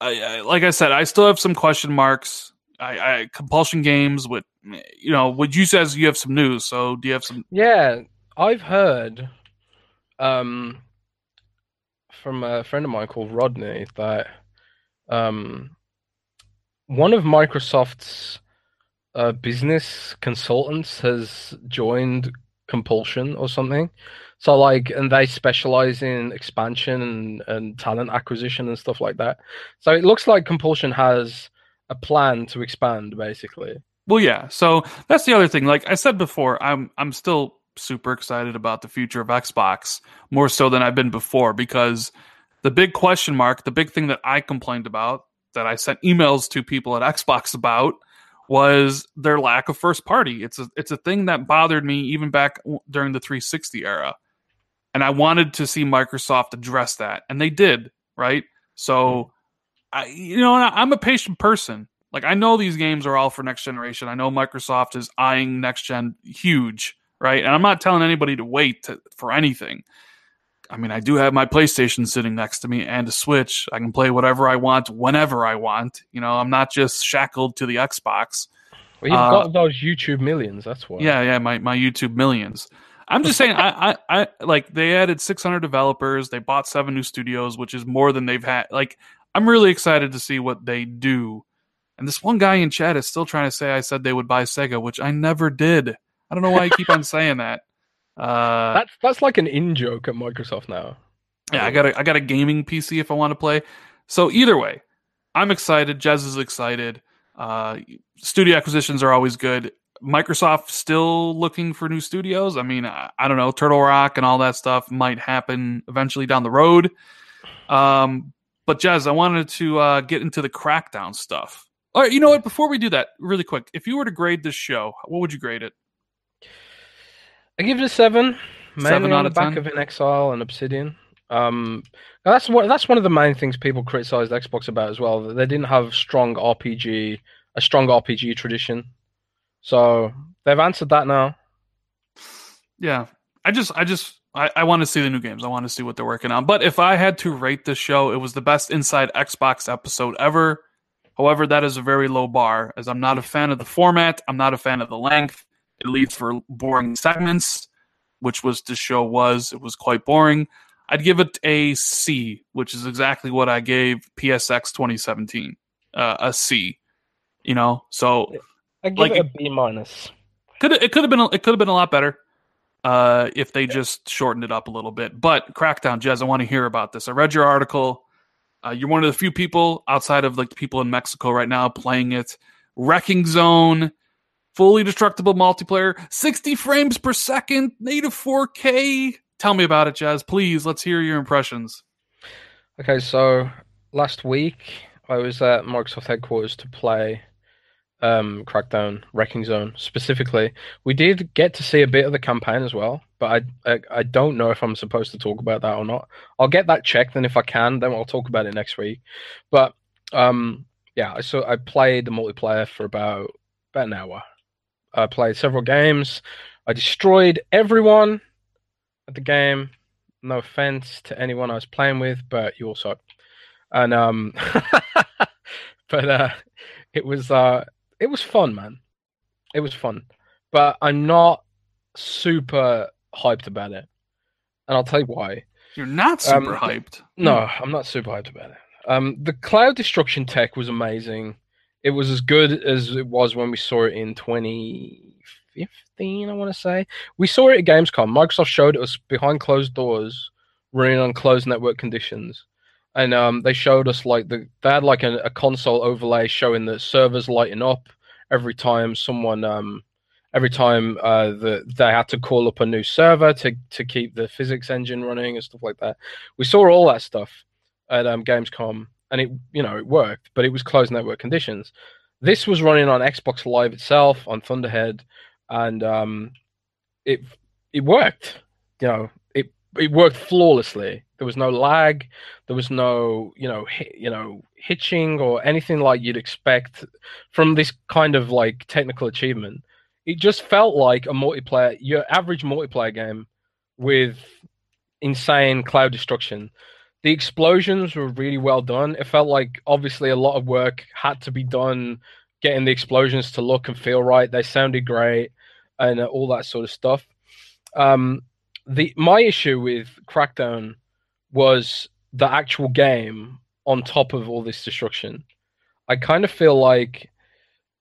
I, I, like I said, I still have some question marks. I, I Compulsion Games, with you know, what you says you have some news. So do you have some? Yeah, I've heard um, from a friend of mine called Rodney that um, one of Microsoft's uh, business consultants has joined Compulsion or something. So like, and they specialize in expansion and, and talent acquisition and stuff like that. So it looks like Compulsion has a plan to expand, basically. Well, yeah. So that's the other thing. Like I said before, I'm I'm still super excited about the future of Xbox more so than I've been before because the big question mark, the big thing that I complained about, that I sent emails to people at Xbox about, was their lack of first party. It's a it's a thing that bothered me even back during the 360 era, and I wanted to see Microsoft address that, and they did. Right. So, I you know I'm a patient person. Like I know these games are all for next generation. I know Microsoft is eyeing next gen huge, right? And I'm not telling anybody to wait to, for anything. I mean, I do have my PlayStation sitting next to me and a Switch. I can play whatever I want whenever I want. You know, I'm not just shackled to the Xbox. Well, you've Uh, got those YouTube millions. That's why. Yeah, yeah, my, my YouTube millions. I'm just saying, I, I, I like they added 600 developers. They bought seven new studios, which is more than they've had. Like, I'm really excited to see what they do. And this one guy in chat is still trying to say I said they would buy Sega, which I never did. I don't know why you keep on saying that. [LAUGHS] Uh, That's that's like an in joke at Microsoft now. yeah, I got a I got a gaming PC if I want to play. So either way, I'm excited. Jez is excited. Uh, studio acquisitions are always good. Microsoft still looking for new studios. I mean, I, I don't know. Turtle Rock and all that stuff might happen eventually down the road. Um, but Jez, I wanted to uh, get into the Crackdown stuff. All right, you know what? Before we do that, really quick, if you were to grade this show, what would you grade it? I give it a seven, Seven out on the back 10? of an Exile and Obsidian. Um, that's what that's one of the main things people criticized Xbox about as well. That they didn't have strong RPG, a strong RPG tradition. So they've answered that now. Yeah, I just, I just, I, I want to see the new games. I want to see what they're working on. But if I had to rate this show, it was the best inside Xbox episode ever. However, that is a very low bar, as I'm not a fan of the format. I'm not a fan of the length. It leads for boring segments, which was the show was. It was quite boring. I'd give it a C, which is exactly what I gave PSX 2017. Uh, a C. You know, so I give Like it a B minus. could it could have been a- it could have been a lot better uh, if they just shortened it up a little bit. But Crackdown, Jez, I want to hear about this. I read your article. Uh, you're one of the few people outside of like the people in Mexico right now playing it. Wrecking Zone, fully destructible multiplayer, 60 frames per second, native 4K. Tell me about it, Jez. Please, let's hear your impressions. Okay, so last week I was at Microsoft headquarters to play um, Crackdown Wrecking Zone specifically. We did get to see a bit of the campaign as well, but I, I I don't know if I'm supposed to talk about that or not. I'll get that checked, and if I can, then I'll talk about it next week. But um, yeah, so I played the multiplayer for about about an hour. I played several games. I destroyed everyone at the game. No offense to anyone I was playing with, but you all suck. And um, [LAUGHS] but uh, it was uh, it was fun, man. It was fun, but I'm not super hyped about it, and I'll tell you why. You're not super Um, hyped. No, I'm not super hyped about it. Um, the cloud destruction tech was amazing. It was as good as it was when we saw it in 2015, I want to say. We saw it at Gamescom. Microsoft showed us behind closed doors, running on closed network conditions. And um, they showed us like the they had like a, a console overlay showing the servers lighting up every time someone um, every time uh, the, they had to call up a new server to, to keep the physics engine running and stuff like that. We saw all that stuff at um, Gamescom, and it you know it worked, but it was closed network conditions. This was running on Xbox Live itself on Thunderhead, and um, it it worked. You know, it worked flawlessly. There was no lag. There was no you know hi, you know hitching or anything like you'd expect from this kind of like technical achievement. It just felt like a multiplayer, your average multiplayer game with insane cloud destruction. The explosions were really well done. It felt like obviously a lot of work had to be done getting the explosions to look and feel right. They sounded great and uh, all that sort of stuff. Um, the my issue with Crackdown was the actual game on top of all this destruction. I kind of feel like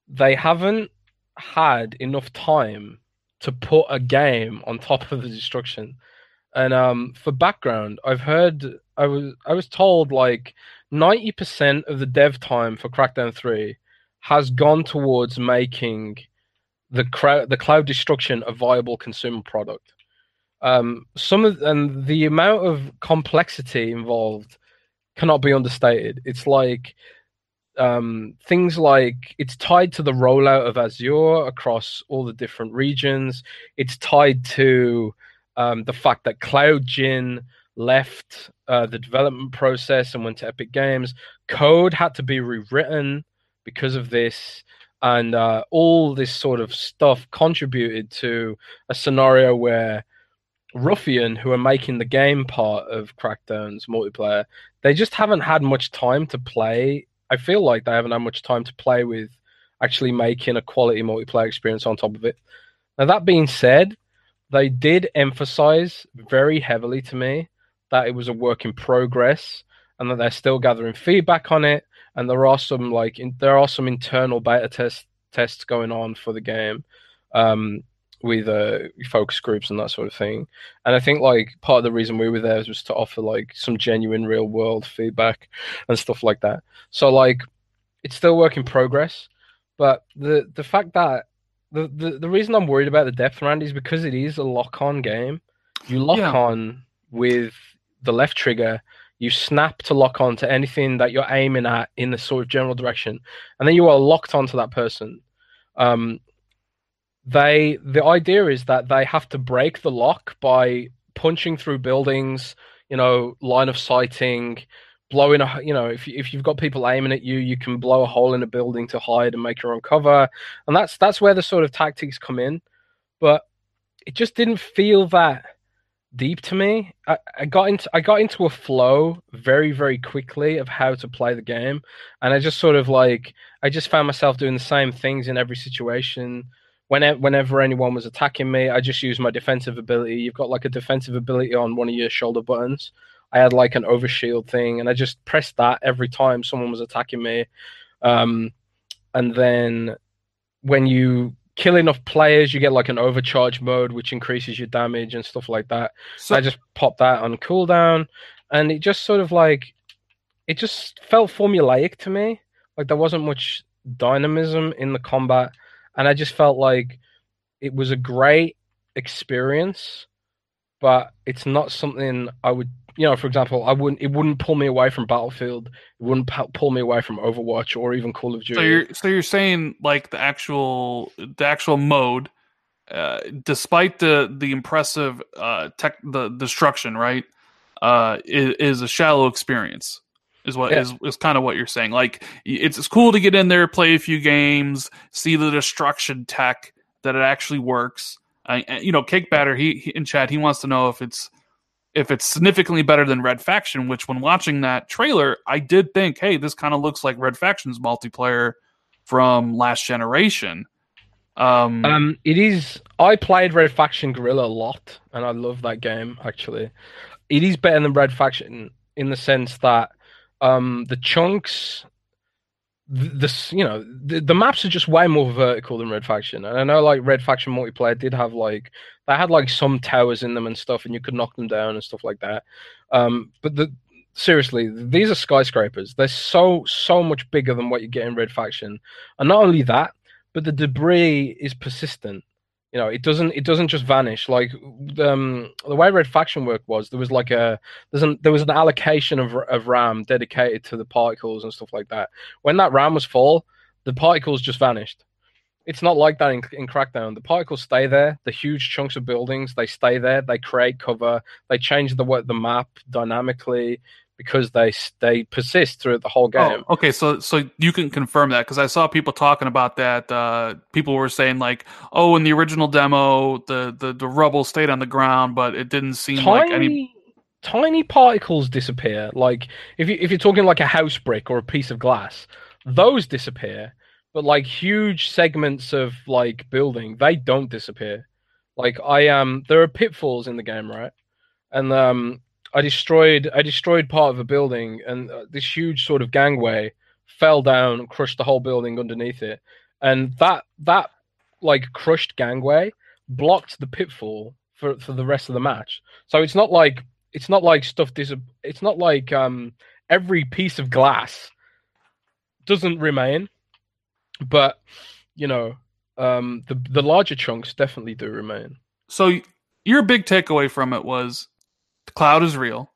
they haven't had enough time to put a game on top of the destruction. And um, for background, I've heard I was I was told like ninety percent of the dev time for Crackdown Three has gone towards making the the cloud destruction a viable consumer product. Um, some of and the amount of complexity involved cannot be understated. It's like um, things like it's tied to the rollout of Azure across all the different regions. It's tied to um, the fact that Cloudgine left uh, the development process and went to Epic Games. Code had to be rewritten because of this. And uh, all this sort of stuff contributed to a scenario where Ruffian, who are making the game part of Crackdown's multiplayer, they just haven't had much time to play. I feel like they haven't had much time to play with actually making a quality multiplayer experience on top of it. Now, that being said, they did emphasize very heavily to me that it was a work in progress and that they're still gathering feedback on it. And there are some like in, there are some internal beta test tests going on for the game. Um, with uh, focus groups and that sort of thing. And I think like part of the reason we were there was to offer like some genuine real world feedback and stuff like that. So like it's still work in progress, but the the fact that the, the, the reason I'm worried about the depth round is because it is a lock on game. You lock Yeah. on with the left trigger, You snap to lock on to anything that you're aiming at in the sort of general direction, and then you are locked onto that person. Um, they the idea is that they have to break the lock by punching through buildings, you know, line of sighting, blowing a you know if if you've got people aiming at you, you can blow a hole in a building to hide and make your own cover, and that's that's where the sort of tactics come in. But it just didn't feel that deep to me. I, I got into I got into a flow very very quickly of how to play the game, and I just sort of like I just found myself doing the same things in every situation. Whenever, whenever anyone was attacking me, I just used my defensive ability. You've got like a defensive ability on one of your shoulder buttons. I had like an overshield thing, and I just pressed that every time someone was attacking me. Um, and then when you kill enough players, you get like an overcharge mode, which increases your damage and stuff like that. So I just popped that on cooldown, and it just sort of like it just felt formulaic to me. Like there wasn't much dynamism in the combat, and I just felt like it was a great experience, but it's not something I would you know, for example, I wouldn't it wouldn't pull me away from Battlefield. It wouldn't pull me away from Overwatch or even Call of Duty. So you're so you're saying like the actual the actual mode, uh, despite the the impressive uh tech the destruction, right? Uh, is, is a shallow experience. Is what yeah. is is kind of what you're saying. Like it's it's cool to get in there, play a few games, see the destruction tech that it actually works. Uh, you know, Cake Batter, he, he in chat, he wants to know if it's if it's significantly better than Red Faction, which when watching that trailer, I did think, hey, this kind of looks like Red Faction's multiplayer from last generation. Um, um, it is. I played Red Faction Guerrilla a lot, and I love that game. Actually, it is better than Red Faction in the sense that um, the chunks this you know the, the maps are just way more vertical than red faction. And i know like red faction multiplayer did have like they had like some towers in them and stuff and you could knock them down and stuff like that. Um but the seriously these are skyscrapers. They're so so much bigger than what you get in red faction. And not only that but the debris is persistent you know it doesn't it doesn't just vanish. Like um the way red faction work was there was like a there's an there was an allocation of, of ram dedicated to the particles and stuff like that. When that ram was full the particles just vanished. It's not like that in, in crackdown. The particles stay there. The huge chunks of buildings they stay there. They create cover. They change the the map dynamically because they they persist throughout the whole game. Oh, okay, so so you can confirm that because I saw people talking about that. Uh, people were saying like, oh, in the original demo, the, the the rubble stayed on the ground, but it didn't seem tiny, like any tiny particles disappear. Like if you if you're talking like a house brick or a piece of glass, those disappear. But like huge segments of like building, they don't disappear. Like I um, there are pitfalls in the game, right? And um, I destroyed I destroyed part of a building, and uh, this huge sort of gangway fell down and crushed the whole building underneath it. And that that like crushed gangway blocked the pitfall for for the rest of the match. So it's not like it's not like stuff dis- it's not like um every piece of glass doesn't remain, but you know um the the larger chunks definitely do remain. So your big takeaway from it was the cloud is real.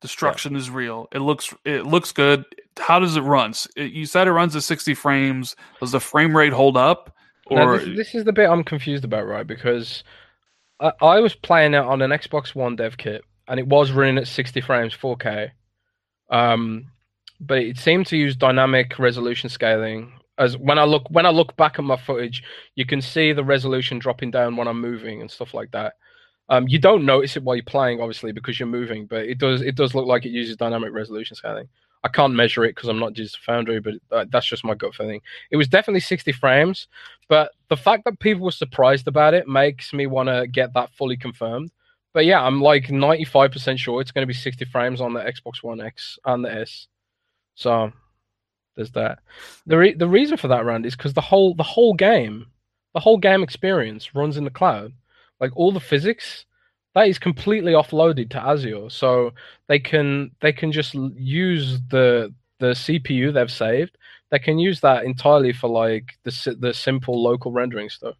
Destruction yeah. is real. It looks it looks good. How does it run? It, you said it runs at 60 frames. Does the frame rate hold up? Or this, this, is the bit I'm confused about, right? Because I, I was playing it on an Xbox One dev kit, and it was running at 60 frames, 4K. Um, but it seemed to use dynamic resolution scaling. As when I look when I look back at my footage, you can see the resolution dropping down when I'm moving and stuff like that. Um, you don't notice it while you're playing, obviously, because you're moving, but it does it does look like it uses dynamic resolution scaling. I can't measure it because I'm not just Foundry, but uh, that's just my gut feeling. It was definitely 60 frames, but the fact that people were surprised about it makes me want to get that fully confirmed. But yeah, I'm like 95% sure it's going to be 60 frames on the Xbox One X and the S. So there's that. The re- the reason for that, Rand, is because the whole the whole game, the whole game experience runs in the cloud like all the physics that is completely offloaded to Azure, so they can they can just use the the CPU they've saved. They can use that entirely for like the the simple local rendering stuff.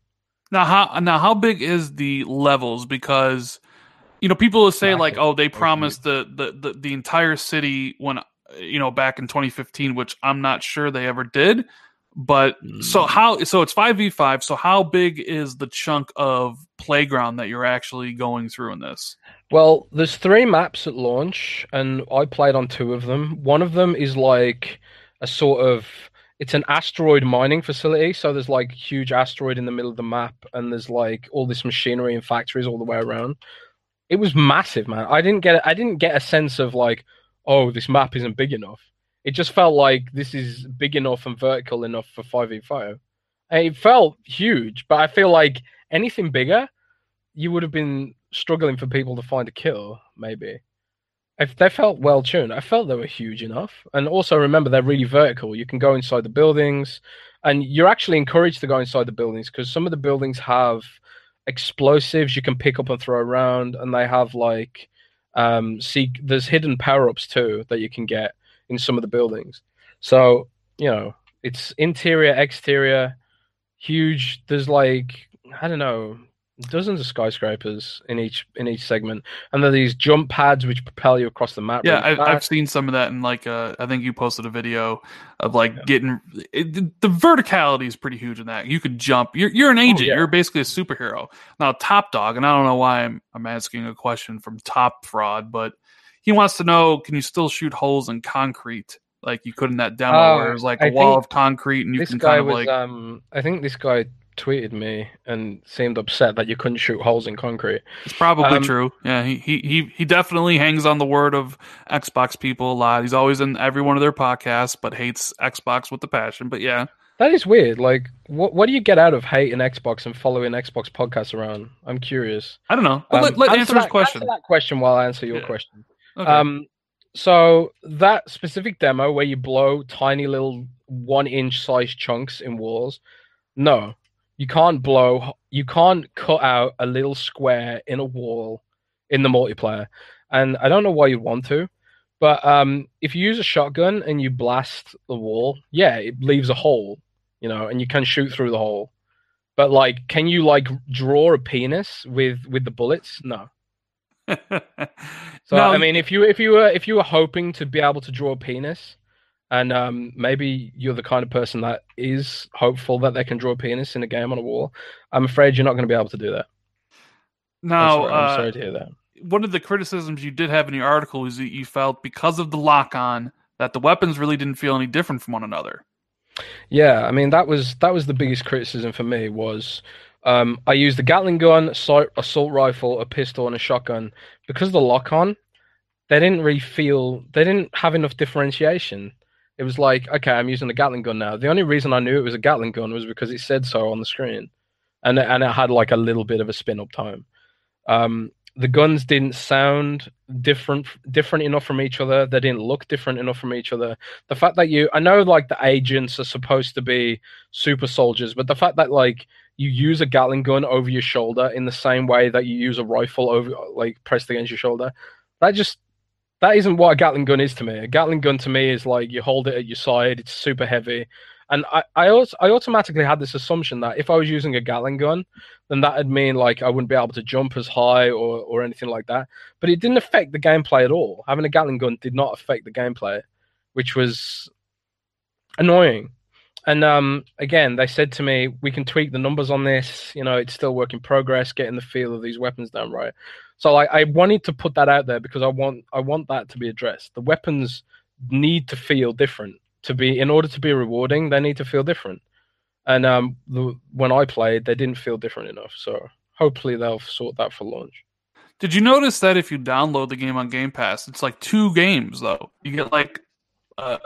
Now, how now how big is the levels? Because you know, people will say like, oh, they promised the, the the the entire city when you know back in 2015, which I'm not sure they ever did. But so Mm. how so it's five v five. So how big is the chunk of playground that you're actually going through in this? Well, there's three maps at launch, and I played on two of them. One of them is like a sort of it's an asteroid mining facility, so there's like huge asteroid in the middle of the map, and there's like all this machinery and factories all the way around. It was massive, man. I didn't get I didn't get a sense of like, oh, this map isn't big enough. It just felt like this is big enough and vertical enough for five v five. It felt huge, but I feel like anything bigger, you would have been struggling for people to find a kill, maybe. If they felt well tuned, I felt they were huge enough. And also remember they're really vertical. You can go inside the buildings and you're actually encouraged to go inside the buildings because some of the buildings have explosives you can pick up and throw around and they have like um see there's hidden power-ups too that you can get in some of the buildings. So, you know, it's interior, exterior, huge. There's like I don't know, dozens of skyscrapers in each in each segment, and there are these jump pads which propel you across the map. Yeah, really I've, I've seen some of that in like uh, I think you posted a video of like getting it, the- the verticality is pretty huge in that. You could jump. You're you're an agent. Oh, yeah. You're basically a superhero. Now Top Dog, and I don't know why I'm I'm asking a question from Top Fraud, but he wants to know: Can you still shoot holes in concrete like you could in that demo, Oh, where it was like a wall of concrete and you can kind of was like um I think this guy tweeted me and seemed upset that you couldn't shoot holes in concrete. It's probably Um, true. Yeah, he, he he definitely hangs on the word of Xbox people a lot. He's always in every one of their podcasts, but hates Xbox with the passion. But yeah, That is weird. Like, what what do you get out of hating Xbox and following Xbox podcasts around? I'm curious. I don't know. But Um, let, let answer, his that, question. Answer that question while I answer your Yeah. question. Okay. Um, so that specific demo where you blow tiny little one inch size chunks in walls, no, you can't blow. You can't cut out a little square in a wall in the multiplayer, and I don't know why you'd want to. But um, if you use a shotgun and you blast the wall, yeah, it leaves a hole, you know, and you can shoot through the hole. But like, can you like draw a penis with with the bullets? No. [LAUGHS] So No, I mean, if you if you were if you were hoping to be able to draw a penis, and um, maybe you're the kind of person that is hopeful that they can draw a penis in a game on a wall, I'm afraid you're not going to be able to do that. I'm now sorry, I'm uh, sorry to hear that. one of the criticisms you did have in your article is that you felt because of the lock on that the weapons really didn't feel any different from one another. Yeah, I mean that was that was the biggest criticism for me was um, I used a Gatling gun, assault, assault rifle, a pistol, and a shotgun because of the lock on. They didn't really feel they didn't have enough differentiation. It was like, okay, I'm using a Gatling gun now. The only reason I knew it was a Gatling gun was because it said so on the screen, and and it had like a little bit of a spin up time. Um, the guns didn't sound different different enough from each other. They didn't look different enough from each other the fact that you i know like the agents are supposed to be super soldiers but the fact that like you use a gatling gun over your shoulder in the same way that you use a rifle over like pressed against your shoulder. That just that isn't what a gatling gun is to me. A gatling gun to me is like you hold it at your side it's super heavy. And i i, also, I automatically had this assumption that if i was using a gatling gun then that'd mean like i wouldn't be able to jump as high or or anything like that. But it didn't affect the gameplay at all. Having a gatling gun did not affect the gameplay which was annoying. And um, again, they said to me, "We can tweak the numbers on this. You know, it's still work in progress, getting the feel of these weapons down right." So I, I wanted to put that out there because I want I want that to be addressed. The weapons need to feel different to be in order to be rewarding. They need to feel different. And um, the, when I played, they didn't feel different enough. So hopefully they'll sort that for launch. Did you notice that if you download the game on Game Pass, it's like two games though? You get like uh,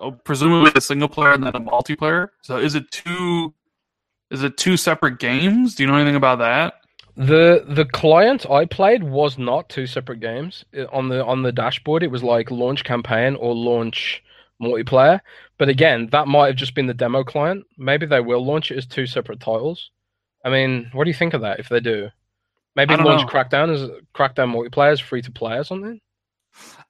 uh, presumably a single player and then a multiplayer. So is it two? Is it two separate games? Do you know anything about that? The the client I played was not two separate games. On the on the dashboard. It was like launch campaign or launch multiplayer. But again, that might have just been the demo client. Maybe they will launch it as two separate titles. I mean, what do you think of that if they do? Maybe launch know. Crackdown as Crackdown multiplayer is free to play or something.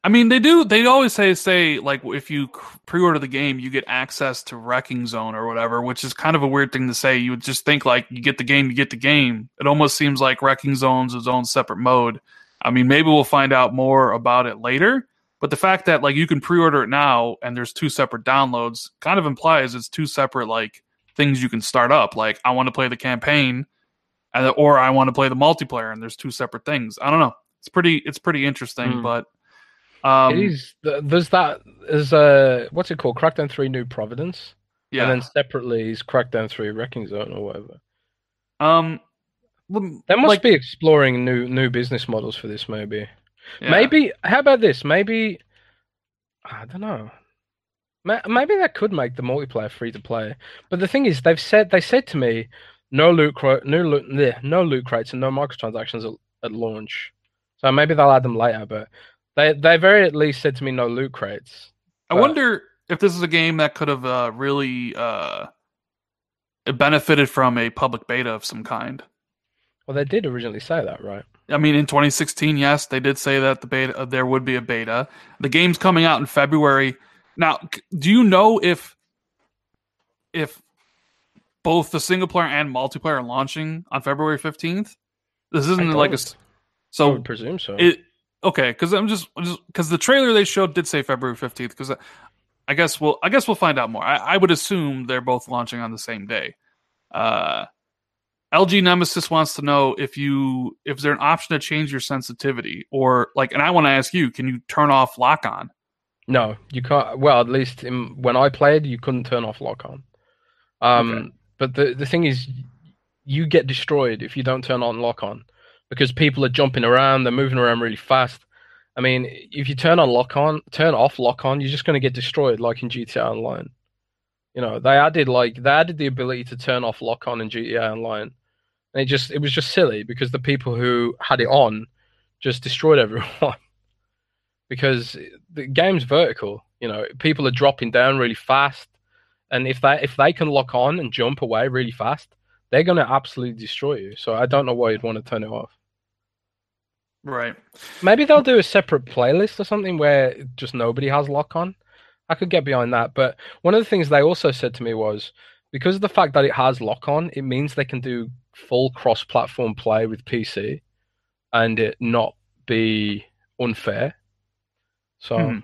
I mean, they do. They always say say like if you pre-order the game, you get access to Wrecking Zone or whatever, which is kind of a weird thing to say. You would just think like you get the game, you get the game. It almost seems like Wrecking Zone's its own separate mode. I mean, maybe we'll find out more about it later. But the fact that like you can pre-order it now and there's two separate downloads kind of implies it's two separate like things you can start up. Like I want to play the campaign, and or I want to play the multiplayer, and there's two separate things. I don't know. It's pretty. It's pretty interesting, Mm. but um, it is. There's that. There's a what's it called? Crackdown Three New Providence, yeah. and then separately is Crackdown Three Wrecking Zone or whatever. um, well, They must like, be exploring new new business models for this. Maybe. yeah. Maybe. How about this? Maybe. I don't know. Maybe that could make the multiplayer free to play. But the thing is, they've said they said to me, no loot, no loot, no loot crates and no microtransactions at, at launch. So maybe they'll add them later. But they they very at least said to me no loot crates. I but- wonder if this is a game that could have uh, really uh, benefited from a public beta of some kind. Well, they did originally say that, right? I mean, in 2016, yes, they did say that the beta uh, there would be a beta. The game's coming out in February. Now, do you know if if both the single player and multiplayer are launching on February 15th? This isn't like a. I so would presume so. it okay because I'm just because the trailer they showed did say February 15th because I guess we'll I guess we'll find out more. I, I would assume they're both launching on the same day. Uh, LG Nemesis wants to know if you if there an option to change your sensitivity or like, and I want to ask you, can you turn off lock on? No, you can't. Well, at least in, when I played, you couldn't turn off lock on. Um, Okay. but the the thing is, you get destroyed if you don't turn on lock on, because people are jumping around, they're moving around really fast. I mean, if you turn on lock on, turn off lock on, you're just going to get destroyed, like in GTA Online. You know, they added like they added the ability to turn off lock on in GTA Online, and it just it was just silly because the people who had it on just destroyed [LAUGHS] everyone because the game's vertical. You know, people are dropping down really fast, and if they if they can lock on and jump away really fast, they're going to absolutely destroy you. So I don't know why you'd want to turn it off. Right. Maybe they'll do a separate playlist or something where just nobody has lock on. I could get behind that. But one of the things they also said to me was because of the fact that it has lock on, it means they can do full cross platform play with PC and it not be unfair. So Hmm.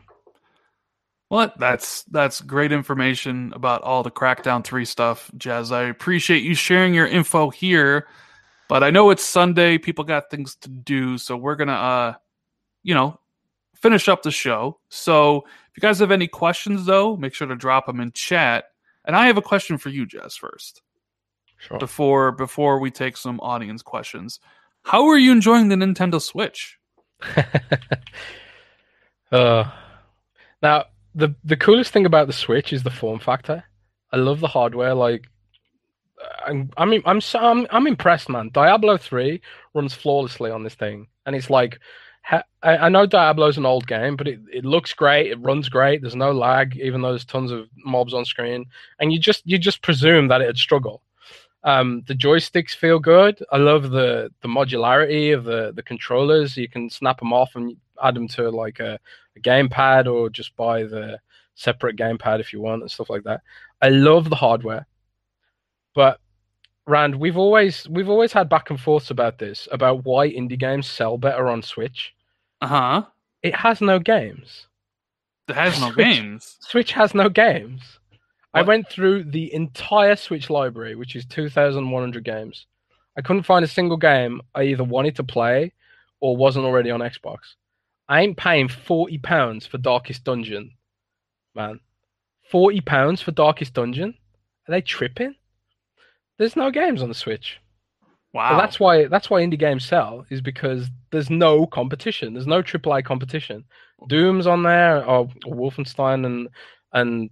Well, that's that's great information about all the Crackdown 3 stuff, Jez. I appreciate you sharing your info here. But I know it's Sunday, people got things to do, so we're going to uh you know, finish up the show. So, if you guys have any questions though, make sure to drop them in chat. And I have a question for you, Jez, first. sure. Before before we take some audience questions. How are you enjoying the Nintendo Switch? [LAUGHS] uh, now the the coolest thing about the Switch is the form factor. I love the hardware. Like, I'm I mean I'm so I'm, I'm impressed, man. Diablo three runs flawlessly on this thing, and it's like. I I know Diablo's an old game, but it, it looks great. It runs great. There's no lag, even though there's tons of mobs on screen. And you just you just presume that it'd struggle. Um, the joysticks feel good. I love the the modularity of the the controllers. You can snap them off and add them to like a, a gamepad or just buy the separate gamepad if you want and stuff like that. I love the hardware, but Rand, we've always we've always had back and forths about this about why indie games sell better on Switch. Uh-huh. It has no games. It has no [LAUGHS] Switch. games. Switch has no games. I went through the entire Switch library, which is 2,100 games. I couldn't find a single game I either wanted to play or wasn't already on Xbox. I ain't paying 40 pounds for Darkest Dungeon, man. 40 pounds for Darkest Dungeon? Are they tripping? There's no games on the Switch. Wow. But that's why that's why indie games sell is because there's no competition. There's no AAA competition. Doom's on there, or Wolfenstein, and and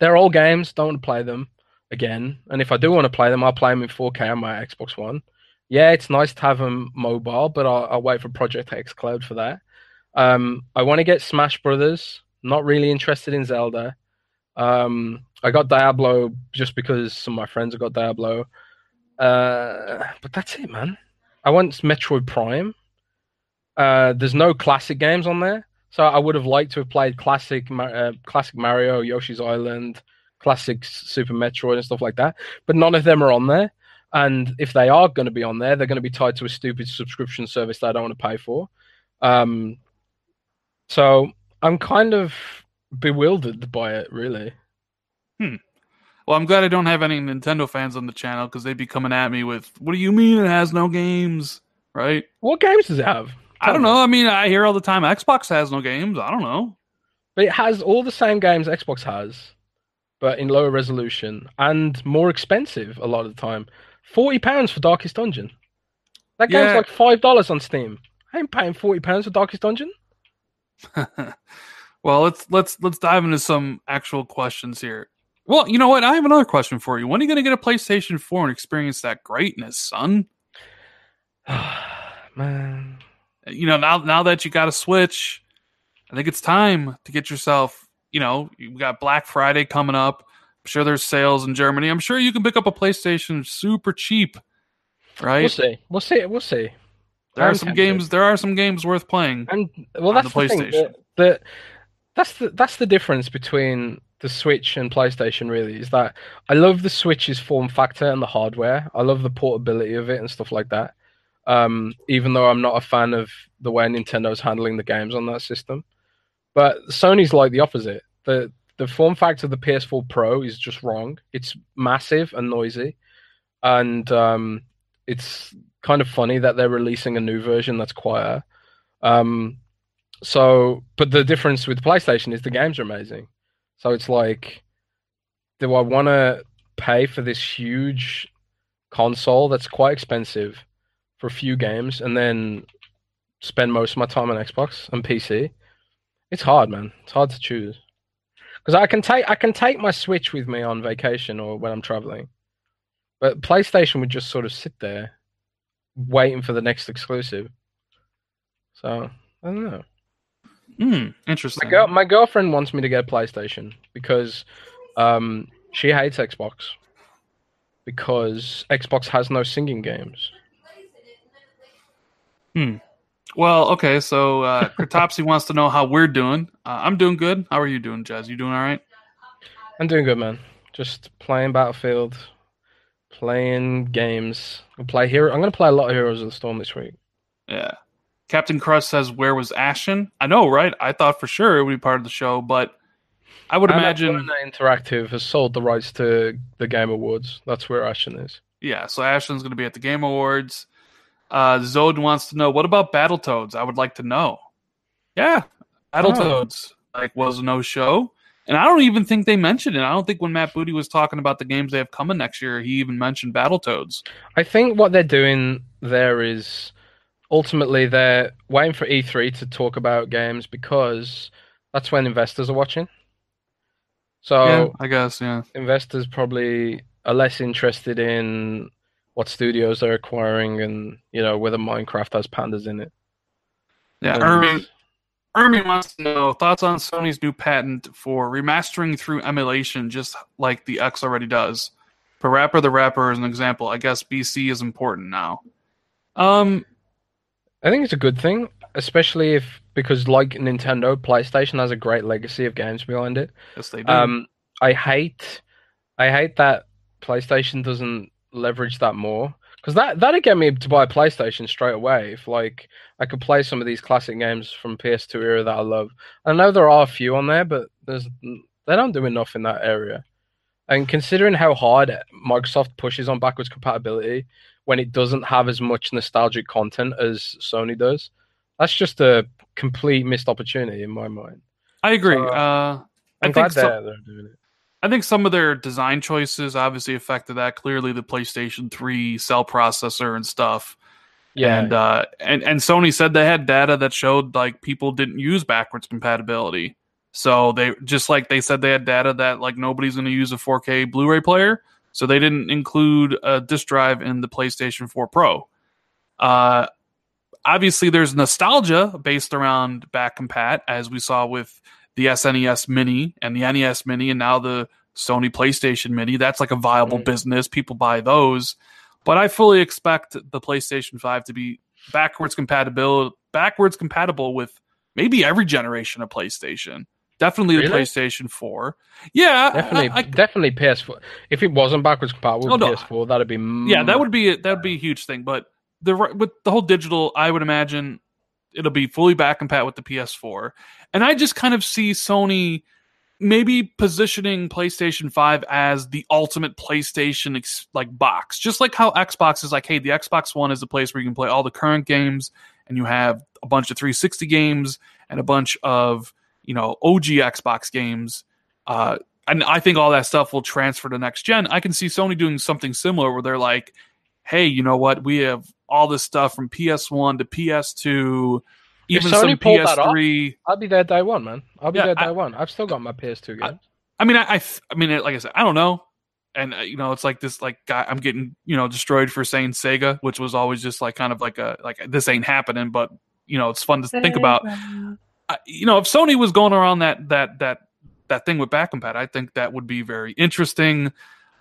they're all games. Don't want to play them again. And if I do want to play them, I'll play them in 4K on my Xbox One. Yeah, it's nice to have them mobile, but I'll, I'll wait for Project xCloud for that. Um, I want to get Smash Brothers. Not really interested in Zelda. Um, I got Diablo just because some of my friends have got Diablo. Uh, but that's it, man. I want Metroid Prime. Uh, there's no classic games on there, so I would have liked to have played classic, uh, classic Mario, Yoshi's Island, classic Super Metroid, and stuff like that. But none of them are on there. And if they are going to be on there, they're going to be tied to a stupid subscription service that I don't want to pay for. Um, so I'm kind of bewildered by it, really. Hmm. Well, I'm glad I don't have any Nintendo fans on the channel because they'd be coming at me with, "What do you mean it has no games?" Right? What games does it have? I don't know. I mean, I hear all the time Xbox has no games. I don't know. But it has all the same games Xbox has, but in lower resolution and more expensive a lot of the time. Forty pounds for Darkest Dungeon. That game's Yeah. like five dollars on Steam. I ain't paying forty pounds for Darkest Dungeon. [LAUGHS] well, let's let's let's dive into some actual questions here. Well, you know what? I have another question for you. When are you going to get a PlayStation 4 and experience that greatness, son? [SIGHS] Man, You know, now now that you got a Switch, I think it's time to get yourself. You know, you got Black Friday coming up. I'm sure there's sales in Germany. I'm sure you can pick up a PlayStation super cheap, right? we'll see. We'll see. We'll see. there are I'm some tempted. games. There are some games worth playing. And well, on that's the the, thing. PlayStation. The, the- that's the that's the difference between the Switch and PlayStation. Really, is that I love the Switch's form factor and the hardware. I love the portability of it and stuff like that. Um, even though I'm not a fan of the way Nintendo's handling the games on that system, but Sony's like the opposite. the The form factor of the PS4 Pro is just wrong. It's massive and noisy, and um, it's kind of funny that they're releasing a new version that's quieter. Um, so, but the difference with PlayStation is the games are amazing. So it's like, do I want to pay for this huge console that's quite expensive for a few games and then spend most of my time on Xbox and PC? It's hard, man. It's hard to choose. Because I can take I can take my Switch with me on vacation or when I'm traveling, but PlayStation would just sort of sit there, waiting for the next exclusive. So I don't know. Hmm, interesting. My girl, my girlfriend wants me to get a PlayStation because um, she hates Xbox because Xbox has no singing games. Hmm. Well, okay, so uh [LAUGHS] wants to know how we're doing. Uh, I'm doing good. How are you doing, Jez? You doing all right? I'm doing good, man. Just playing Battlefield, playing games. I play hero. I'm gonna play a lot of Heroes of the Storm this week. Yeah. Captain Crust says, "Where was Ashen?" I know, right? I thought for sure it would be part of the show, but I would And imagine, Interactive has sold the rights to the Game Awards. That's where Ashen is. yeah. So Ashen's going to be at the Game Awards. Uh, Zode wants to know, what about Battletoads? I would like to know. Yeah, Battletoads like was no show, and I don't even think they mentioned it. I don't think when Matt Booty was talking about the games they have coming next year, he even mentioned Battletoads. I think what they're doing there is ultimately they're waiting for E3 to talk about games because that's when investors are watching. So yeah, I guess. Yeah. investors probably are less interested in what studios they're acquiring and you know whether Minecraft has pandas in it. Yeah, And- Ermi wants to know thoughts on Sony's new patent for remastering through emulation, just like the X already does. PaRappa the Rapper, as an example, I guess BC is important now. Um, I think it's a good thing, especially if because like Nintendo, PlayStation has a great legacy of games behind it. yes, they do. Um, I hate, I hate that PlayStation doesn't leverage that more because that that'd get me to buy a PlayStation straight away. If like I could play some of these classic games from PS2 era that I love. I know there are a few on there, but there's they don't do enough in that area. And considering how hard Microsoft pushes on backwards compatibility when it doesn't have as much nostalgic content as Sony does, that's just a complete missed opportunity in my mind. I agree. so, uh, I I'm think glad so- they're, they're doing it. I think some of their design choices obviously affected that. Clearly, the PlayStation 3 cell processor and stuff. Yeah, And uh, and and Sony said they had data that showed like people didn't use backwards compatibility. So they just like they said they had data that like nobody's going to use a 4K Blu-ray player, so they didn't include a disk drive in the PlayStation 4 Pro. Uh, obviously, there's nostalgia based around back compat, as we saw with the SNES Mini and the NES Mini, and now the Sony PlayStation Mini. That's like a viable Mm. business. People buy those. But I fully expect the PlayStation 5 to be backwards compatible backwards compatible with maybe every generation of PlayStation. Definitely the Really? PlayStation 4. Yeah, Definitely, I- I- definitely PS4. If it wasn't backwards compatible Oh, with no. PS4, that'd be yeah, that mm, would be a, that would be a huge thing. But the with the whole digital, I would imagine it'll be fully back compat with the PS4. And I just kind of see Sony maybe positioning PlayStation 5 as the ultimate PlayStation ex- like box. Just like how Xbox is like, hey, the Xbox One is the place where you can play all the current games and you have a bunch of 360 games and a bunch of, you know, OG Xbox games. Uh and I think all that stuff will transfer to next gen. I can see Sony doing something similar where they're like, hey, you know what? We have all this stuff from PS1 to PS2, If even Sony some pulled that off, PS3. I'll be there day one, man. I'll be Yeah, there day I- one. I've still got my PS2 I- games. I mean, I, I, th- I mean, like I said, I don't know, and uh, you know, it's like this, like guy, I'm getting, you know, destroyed for saying Sega, which was always just like kind of like a, like this ain't happening, but you know, it's fun to think about. I, you know, if Sony was going around that that that that thing with back compat, I think that would be very interesting.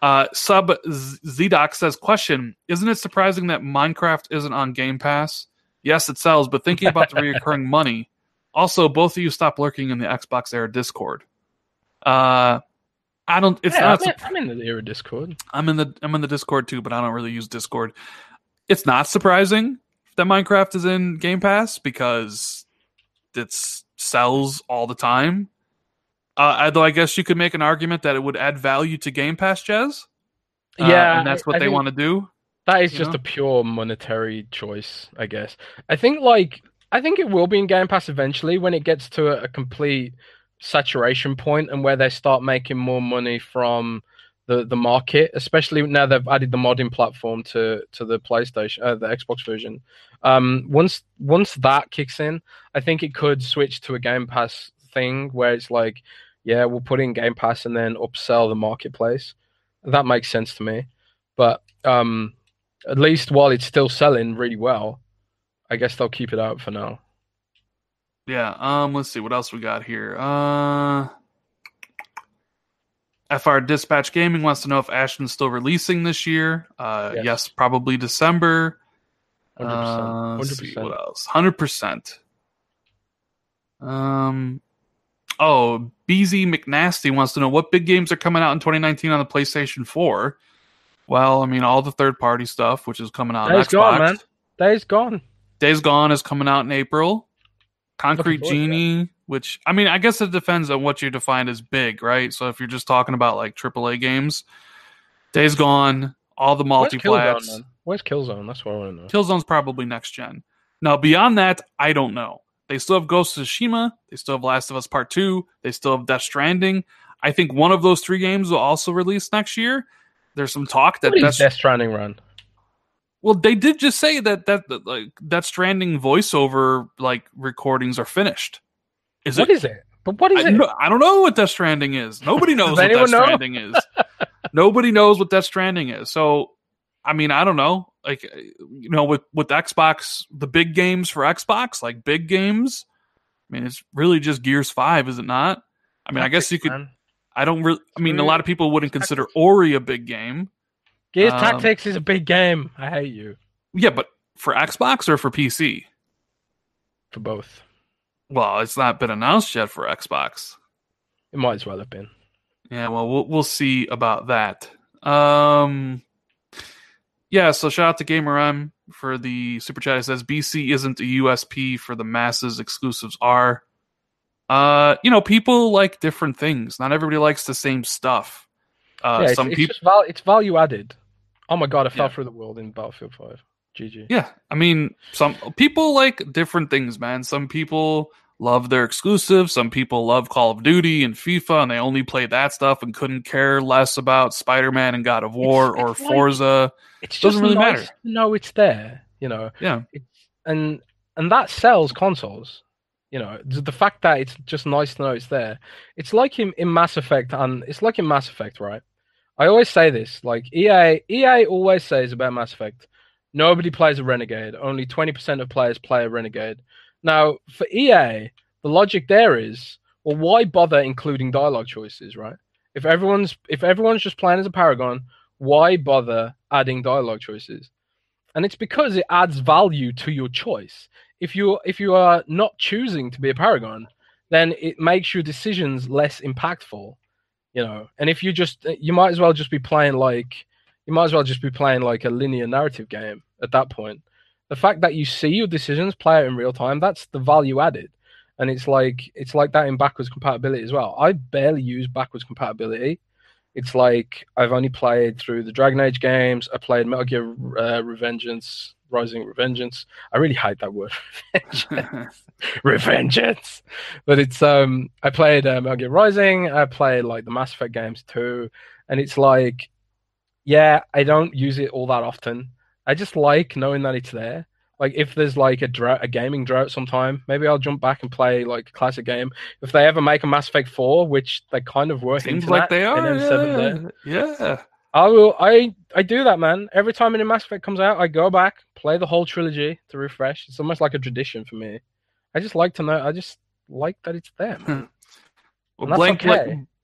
Uh, Sub Zdoc says, "Question: Isn't it surprising that Minecraft isn't on Game Pass? Yes, it sells, but thinking about the [LAUGHS] reoccurring money. Also, both of you stop lurking in the Xbox Era Discord. Uh, I don't. It's Yeah, not. I'm, in, I'm in the era Discord. I'm in the I'm in the Discord too, but I don't really use Discord. It's not surprising that Minecraft is in Game Pass because it sells all the time. Uh, although I guess you could make an argument that it would add value to Game Pass, Jez. Uh, yeah, and that's what I they want to do. That is just know? a pure monetary choice, I guess. I think like I think it will be in Game Pass eventually when it gets to a, a complete saturation point and where they start making more money from the the market, especially now they've added the modding platform to to the PlayStation, uh, the Xbox version. Um, once once that kicks in, I think it could switch to a Game Pass thing where it's like, yeah, we'll put in Game Pass and then upsell the marketplace. That makes sense to me. But um, at least while it's still selling really well, I guess they'll keep it out for now. Yeah. Um. Let's see what else we got here. Uh. FR Dispatch Gaming wants to know if Ashen's still releasing this year. Uh, yes, Yes. probably December. 100%. Uh, let's 100%. what else? Hundred percent. Um. Oh, BZ McNasty wants to know what big games are coming out in 2019 on the PlayStation 4. Well, I mean, all the third-party stuff, which is coming out Days Xbox. Gone, man. Days gone. Days Gone is coming out in April. Concrete Genie, which I mean, I guess it depends on what you define as big, right? So if you're just talking about like AAA games, Days Gone, all the Where's multiplats. man? Where's Killzone? That's what I want to know. Killzone's probably next gen. Now beyond that, I don't know. They still have Ghost of Tsushima. They still have Last of Us Part Two. They still have Death Stranding. I think one of those three games will also release next year. There's some talk that Death, Death Stranding run? well, they did just say that that, that like Death Stranding voiceover like recordings are finished. Is What it? is it? But what is I, it? no- I don't know what Death Stranding is. [LAUGHS] Nobody knows what Death know? Stranding is. [LAUGHS] Nobody knows what Death Stranding is. So, I mean, I don't know. Like, you know, with with Xbox, the big games for Xbox, like big games. I mean, it's really just Gears Five, is it not? I mean, I guess you could. Man. I don't really. I mean, a lot of people wouldn't consider Ori a big game. Gears Um, Tactics is a big game. I hate you Yeah, but for Xbox or for PC? for both. Well, it's not been announced yet for Xbox. It might as well have been. Yeah, well, we'll we'll see about that. Um, yeah. So shout out to Gamer M for the super chat. It says BC isn't a USP for the masses. Exclusives are. Uh, you know, people like different things. Not everybody likes the same stuff. Uh, yeah, it's, some it's people. just val- it's value added. Oh my god, I fell Yeah. through the world in Battlefield Five. GG. Yeah, I mean, some people like different things, man. Some people love their exclusives. Some people love Call of Duty and FIFA, and they only play that stuff and couldn't care less about Spider Man and God of War It's- or it's like- Forza. It's Doesn't really nice matter. No, it's there. You know, Yeah, and and that sells consoles. You know, the the fact that it's just nice to know it's there. It's like in, in Mass Effect, and it's like in Mass Effect, right? I always say this, like EA, EA always says about Mass Effect, nobody plays a Renegade. Only twenty percent of players play a Renegade. Now, for EA, the logic there is, well, why bother including dialogue choices, right? If everyone's if everyone's just playing as a Paragon, why bother adding dialogue choices? And it's because it adds value to your choice if you if you are not choosing to be a paragon, then it makes your decisions less impactful. You know, and if you just you might as well just be playing like you might as well just be playing like a linear narrative game at that point. The fact that you see your decisions play out in real time, that's the value added. And it's like it's like that in backwards compatibility as well. I barely use backwards compatibility. It's like I've only played through the Dragon Age games. I played Metal Gear uh, Revengeance, Rising Revengeance. I really hate that word, [LAUGHS] Revengeance. [LAUGHS] Revengeance. But it's um, I played uh, Metal Gear Rising. I played like the Mass Effect games too, and it's like, yeah, I don't use it all that often. I just like knowing that it's there. Like if there's like a drought, a gaming drought sometime, maybe I'll jump back and play like a classic game. If they ever make a Mass Effect Four, which they kind of were Seems hinting like at they are. M7 Yeah. yeah. I will. I I do that, man. Every time a new Mass Effect comes out, I go back, play the whole trilogy to refresh. It's almost like a tradition for me. I just like to know. I just like that it's there. Man. [LAUGHS] Well, blank,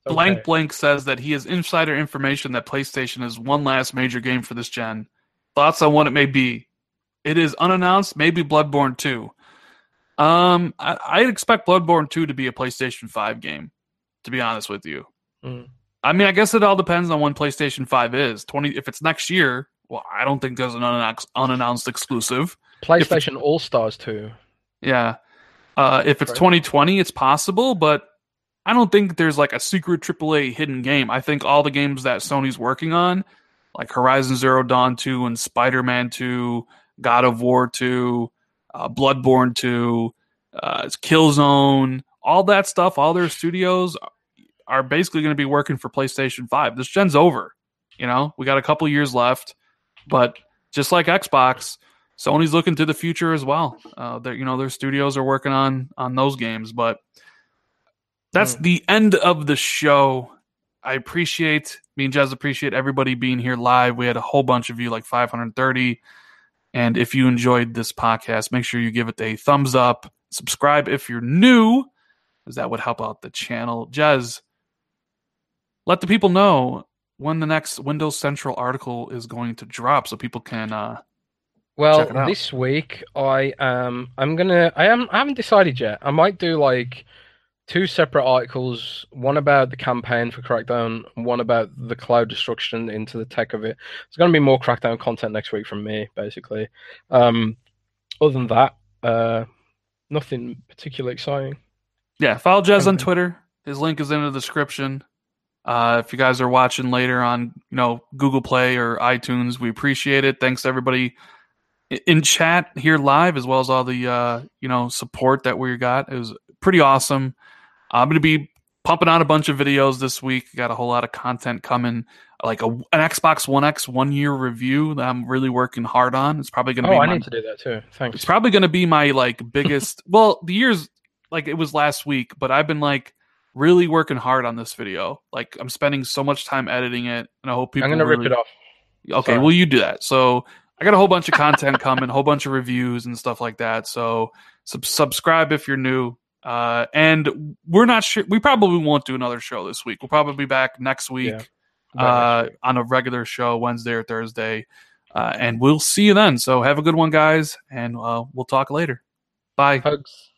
okay. blank, blank says that he has insider information that PlayStation is one last major game for this gen. Thoughts on what it may be? It is unannounced. Maybe Bloodborne two. Um, I, I'd expect Bloodborne two to be a PlayStation five game. To be honest with you, Mm. I mean, I guess it all depends on when PlayStation five is. Twenty. If it's next year, well, I don't think there's an unannounced, unannounced exclusive. PlayStation All Stars too. Yeah. Uh, if it's Right. 2020, it's possible, but I don't think there's like a secret AAA hidden game. I think all the games that Sony's working on, like Horizon Zero Dawn 2 and Spider Man 2, God of War 2, uh, Bloodborne 2, uh, Killzone, all that stuff, all their studios are basically going to be working for PlayStation 5. This gen's over. You know, we got a couple years left, but just like Xbox, Sony's looking to the future as well. Uh, their, you know, their studios are working on on those games, but that's Hmm. the end of the show. I appreciate me and Jez appreciate everybody being here live. We had a whole bunch of you, like 530. And if you enjoyed this podcast, make sure you give it a thumbs up. Subscribe if you're new, because that would help out the channel. Jez, let the people know when the next Windows Central article is going to drop, so people can. Uh, Well, Check it out. this week I um I'm gonna I am I haven't decided yet. I might do like two separate articles, one about the campaign for Crackdown, one about the cloud destruction into the tech of it. There's gonna be more Crackdown content next week from me, basically. Um, other than that, uh, nothing particularly exciting. Yeah, follow Jez on Twitter. His link is in the description. Uh, if you guys are watching later on, you know, Google Play or iTunes, we appreciate it. Thanks to everybody in chat here live, as well as all the uh, you know support that we got. It was pretty awesome. I'm gonna be pumping out a bunch of videos this week. Got a whole lot of content coming, like a, an Xbox One X one year review that I'm really working hard on. It's probably gonna Oh, be I my need to do that too. Thanks. it's probably going to be my like biggest. [LAUGHS] well, the years like it was last week, but I've been like really working hard on this video. Like I'm spending so much time editing it, and I hope people. I'm gonna really, rip it off. Okay, Sorry. well you do that. So I got a whole bunch of content coming, a whole bunch of reviews and stuff like that. So sub- subscribe if you're new. Uh, and we're not sure. We probably won't do another show this week. We'll probably be back next week Yeah. uh, next week. on a regular show Wednesday or Thursday. Uh, and we'll see you then. So have a good one, guys, and uh, we'll talk later. Bye. Hugs.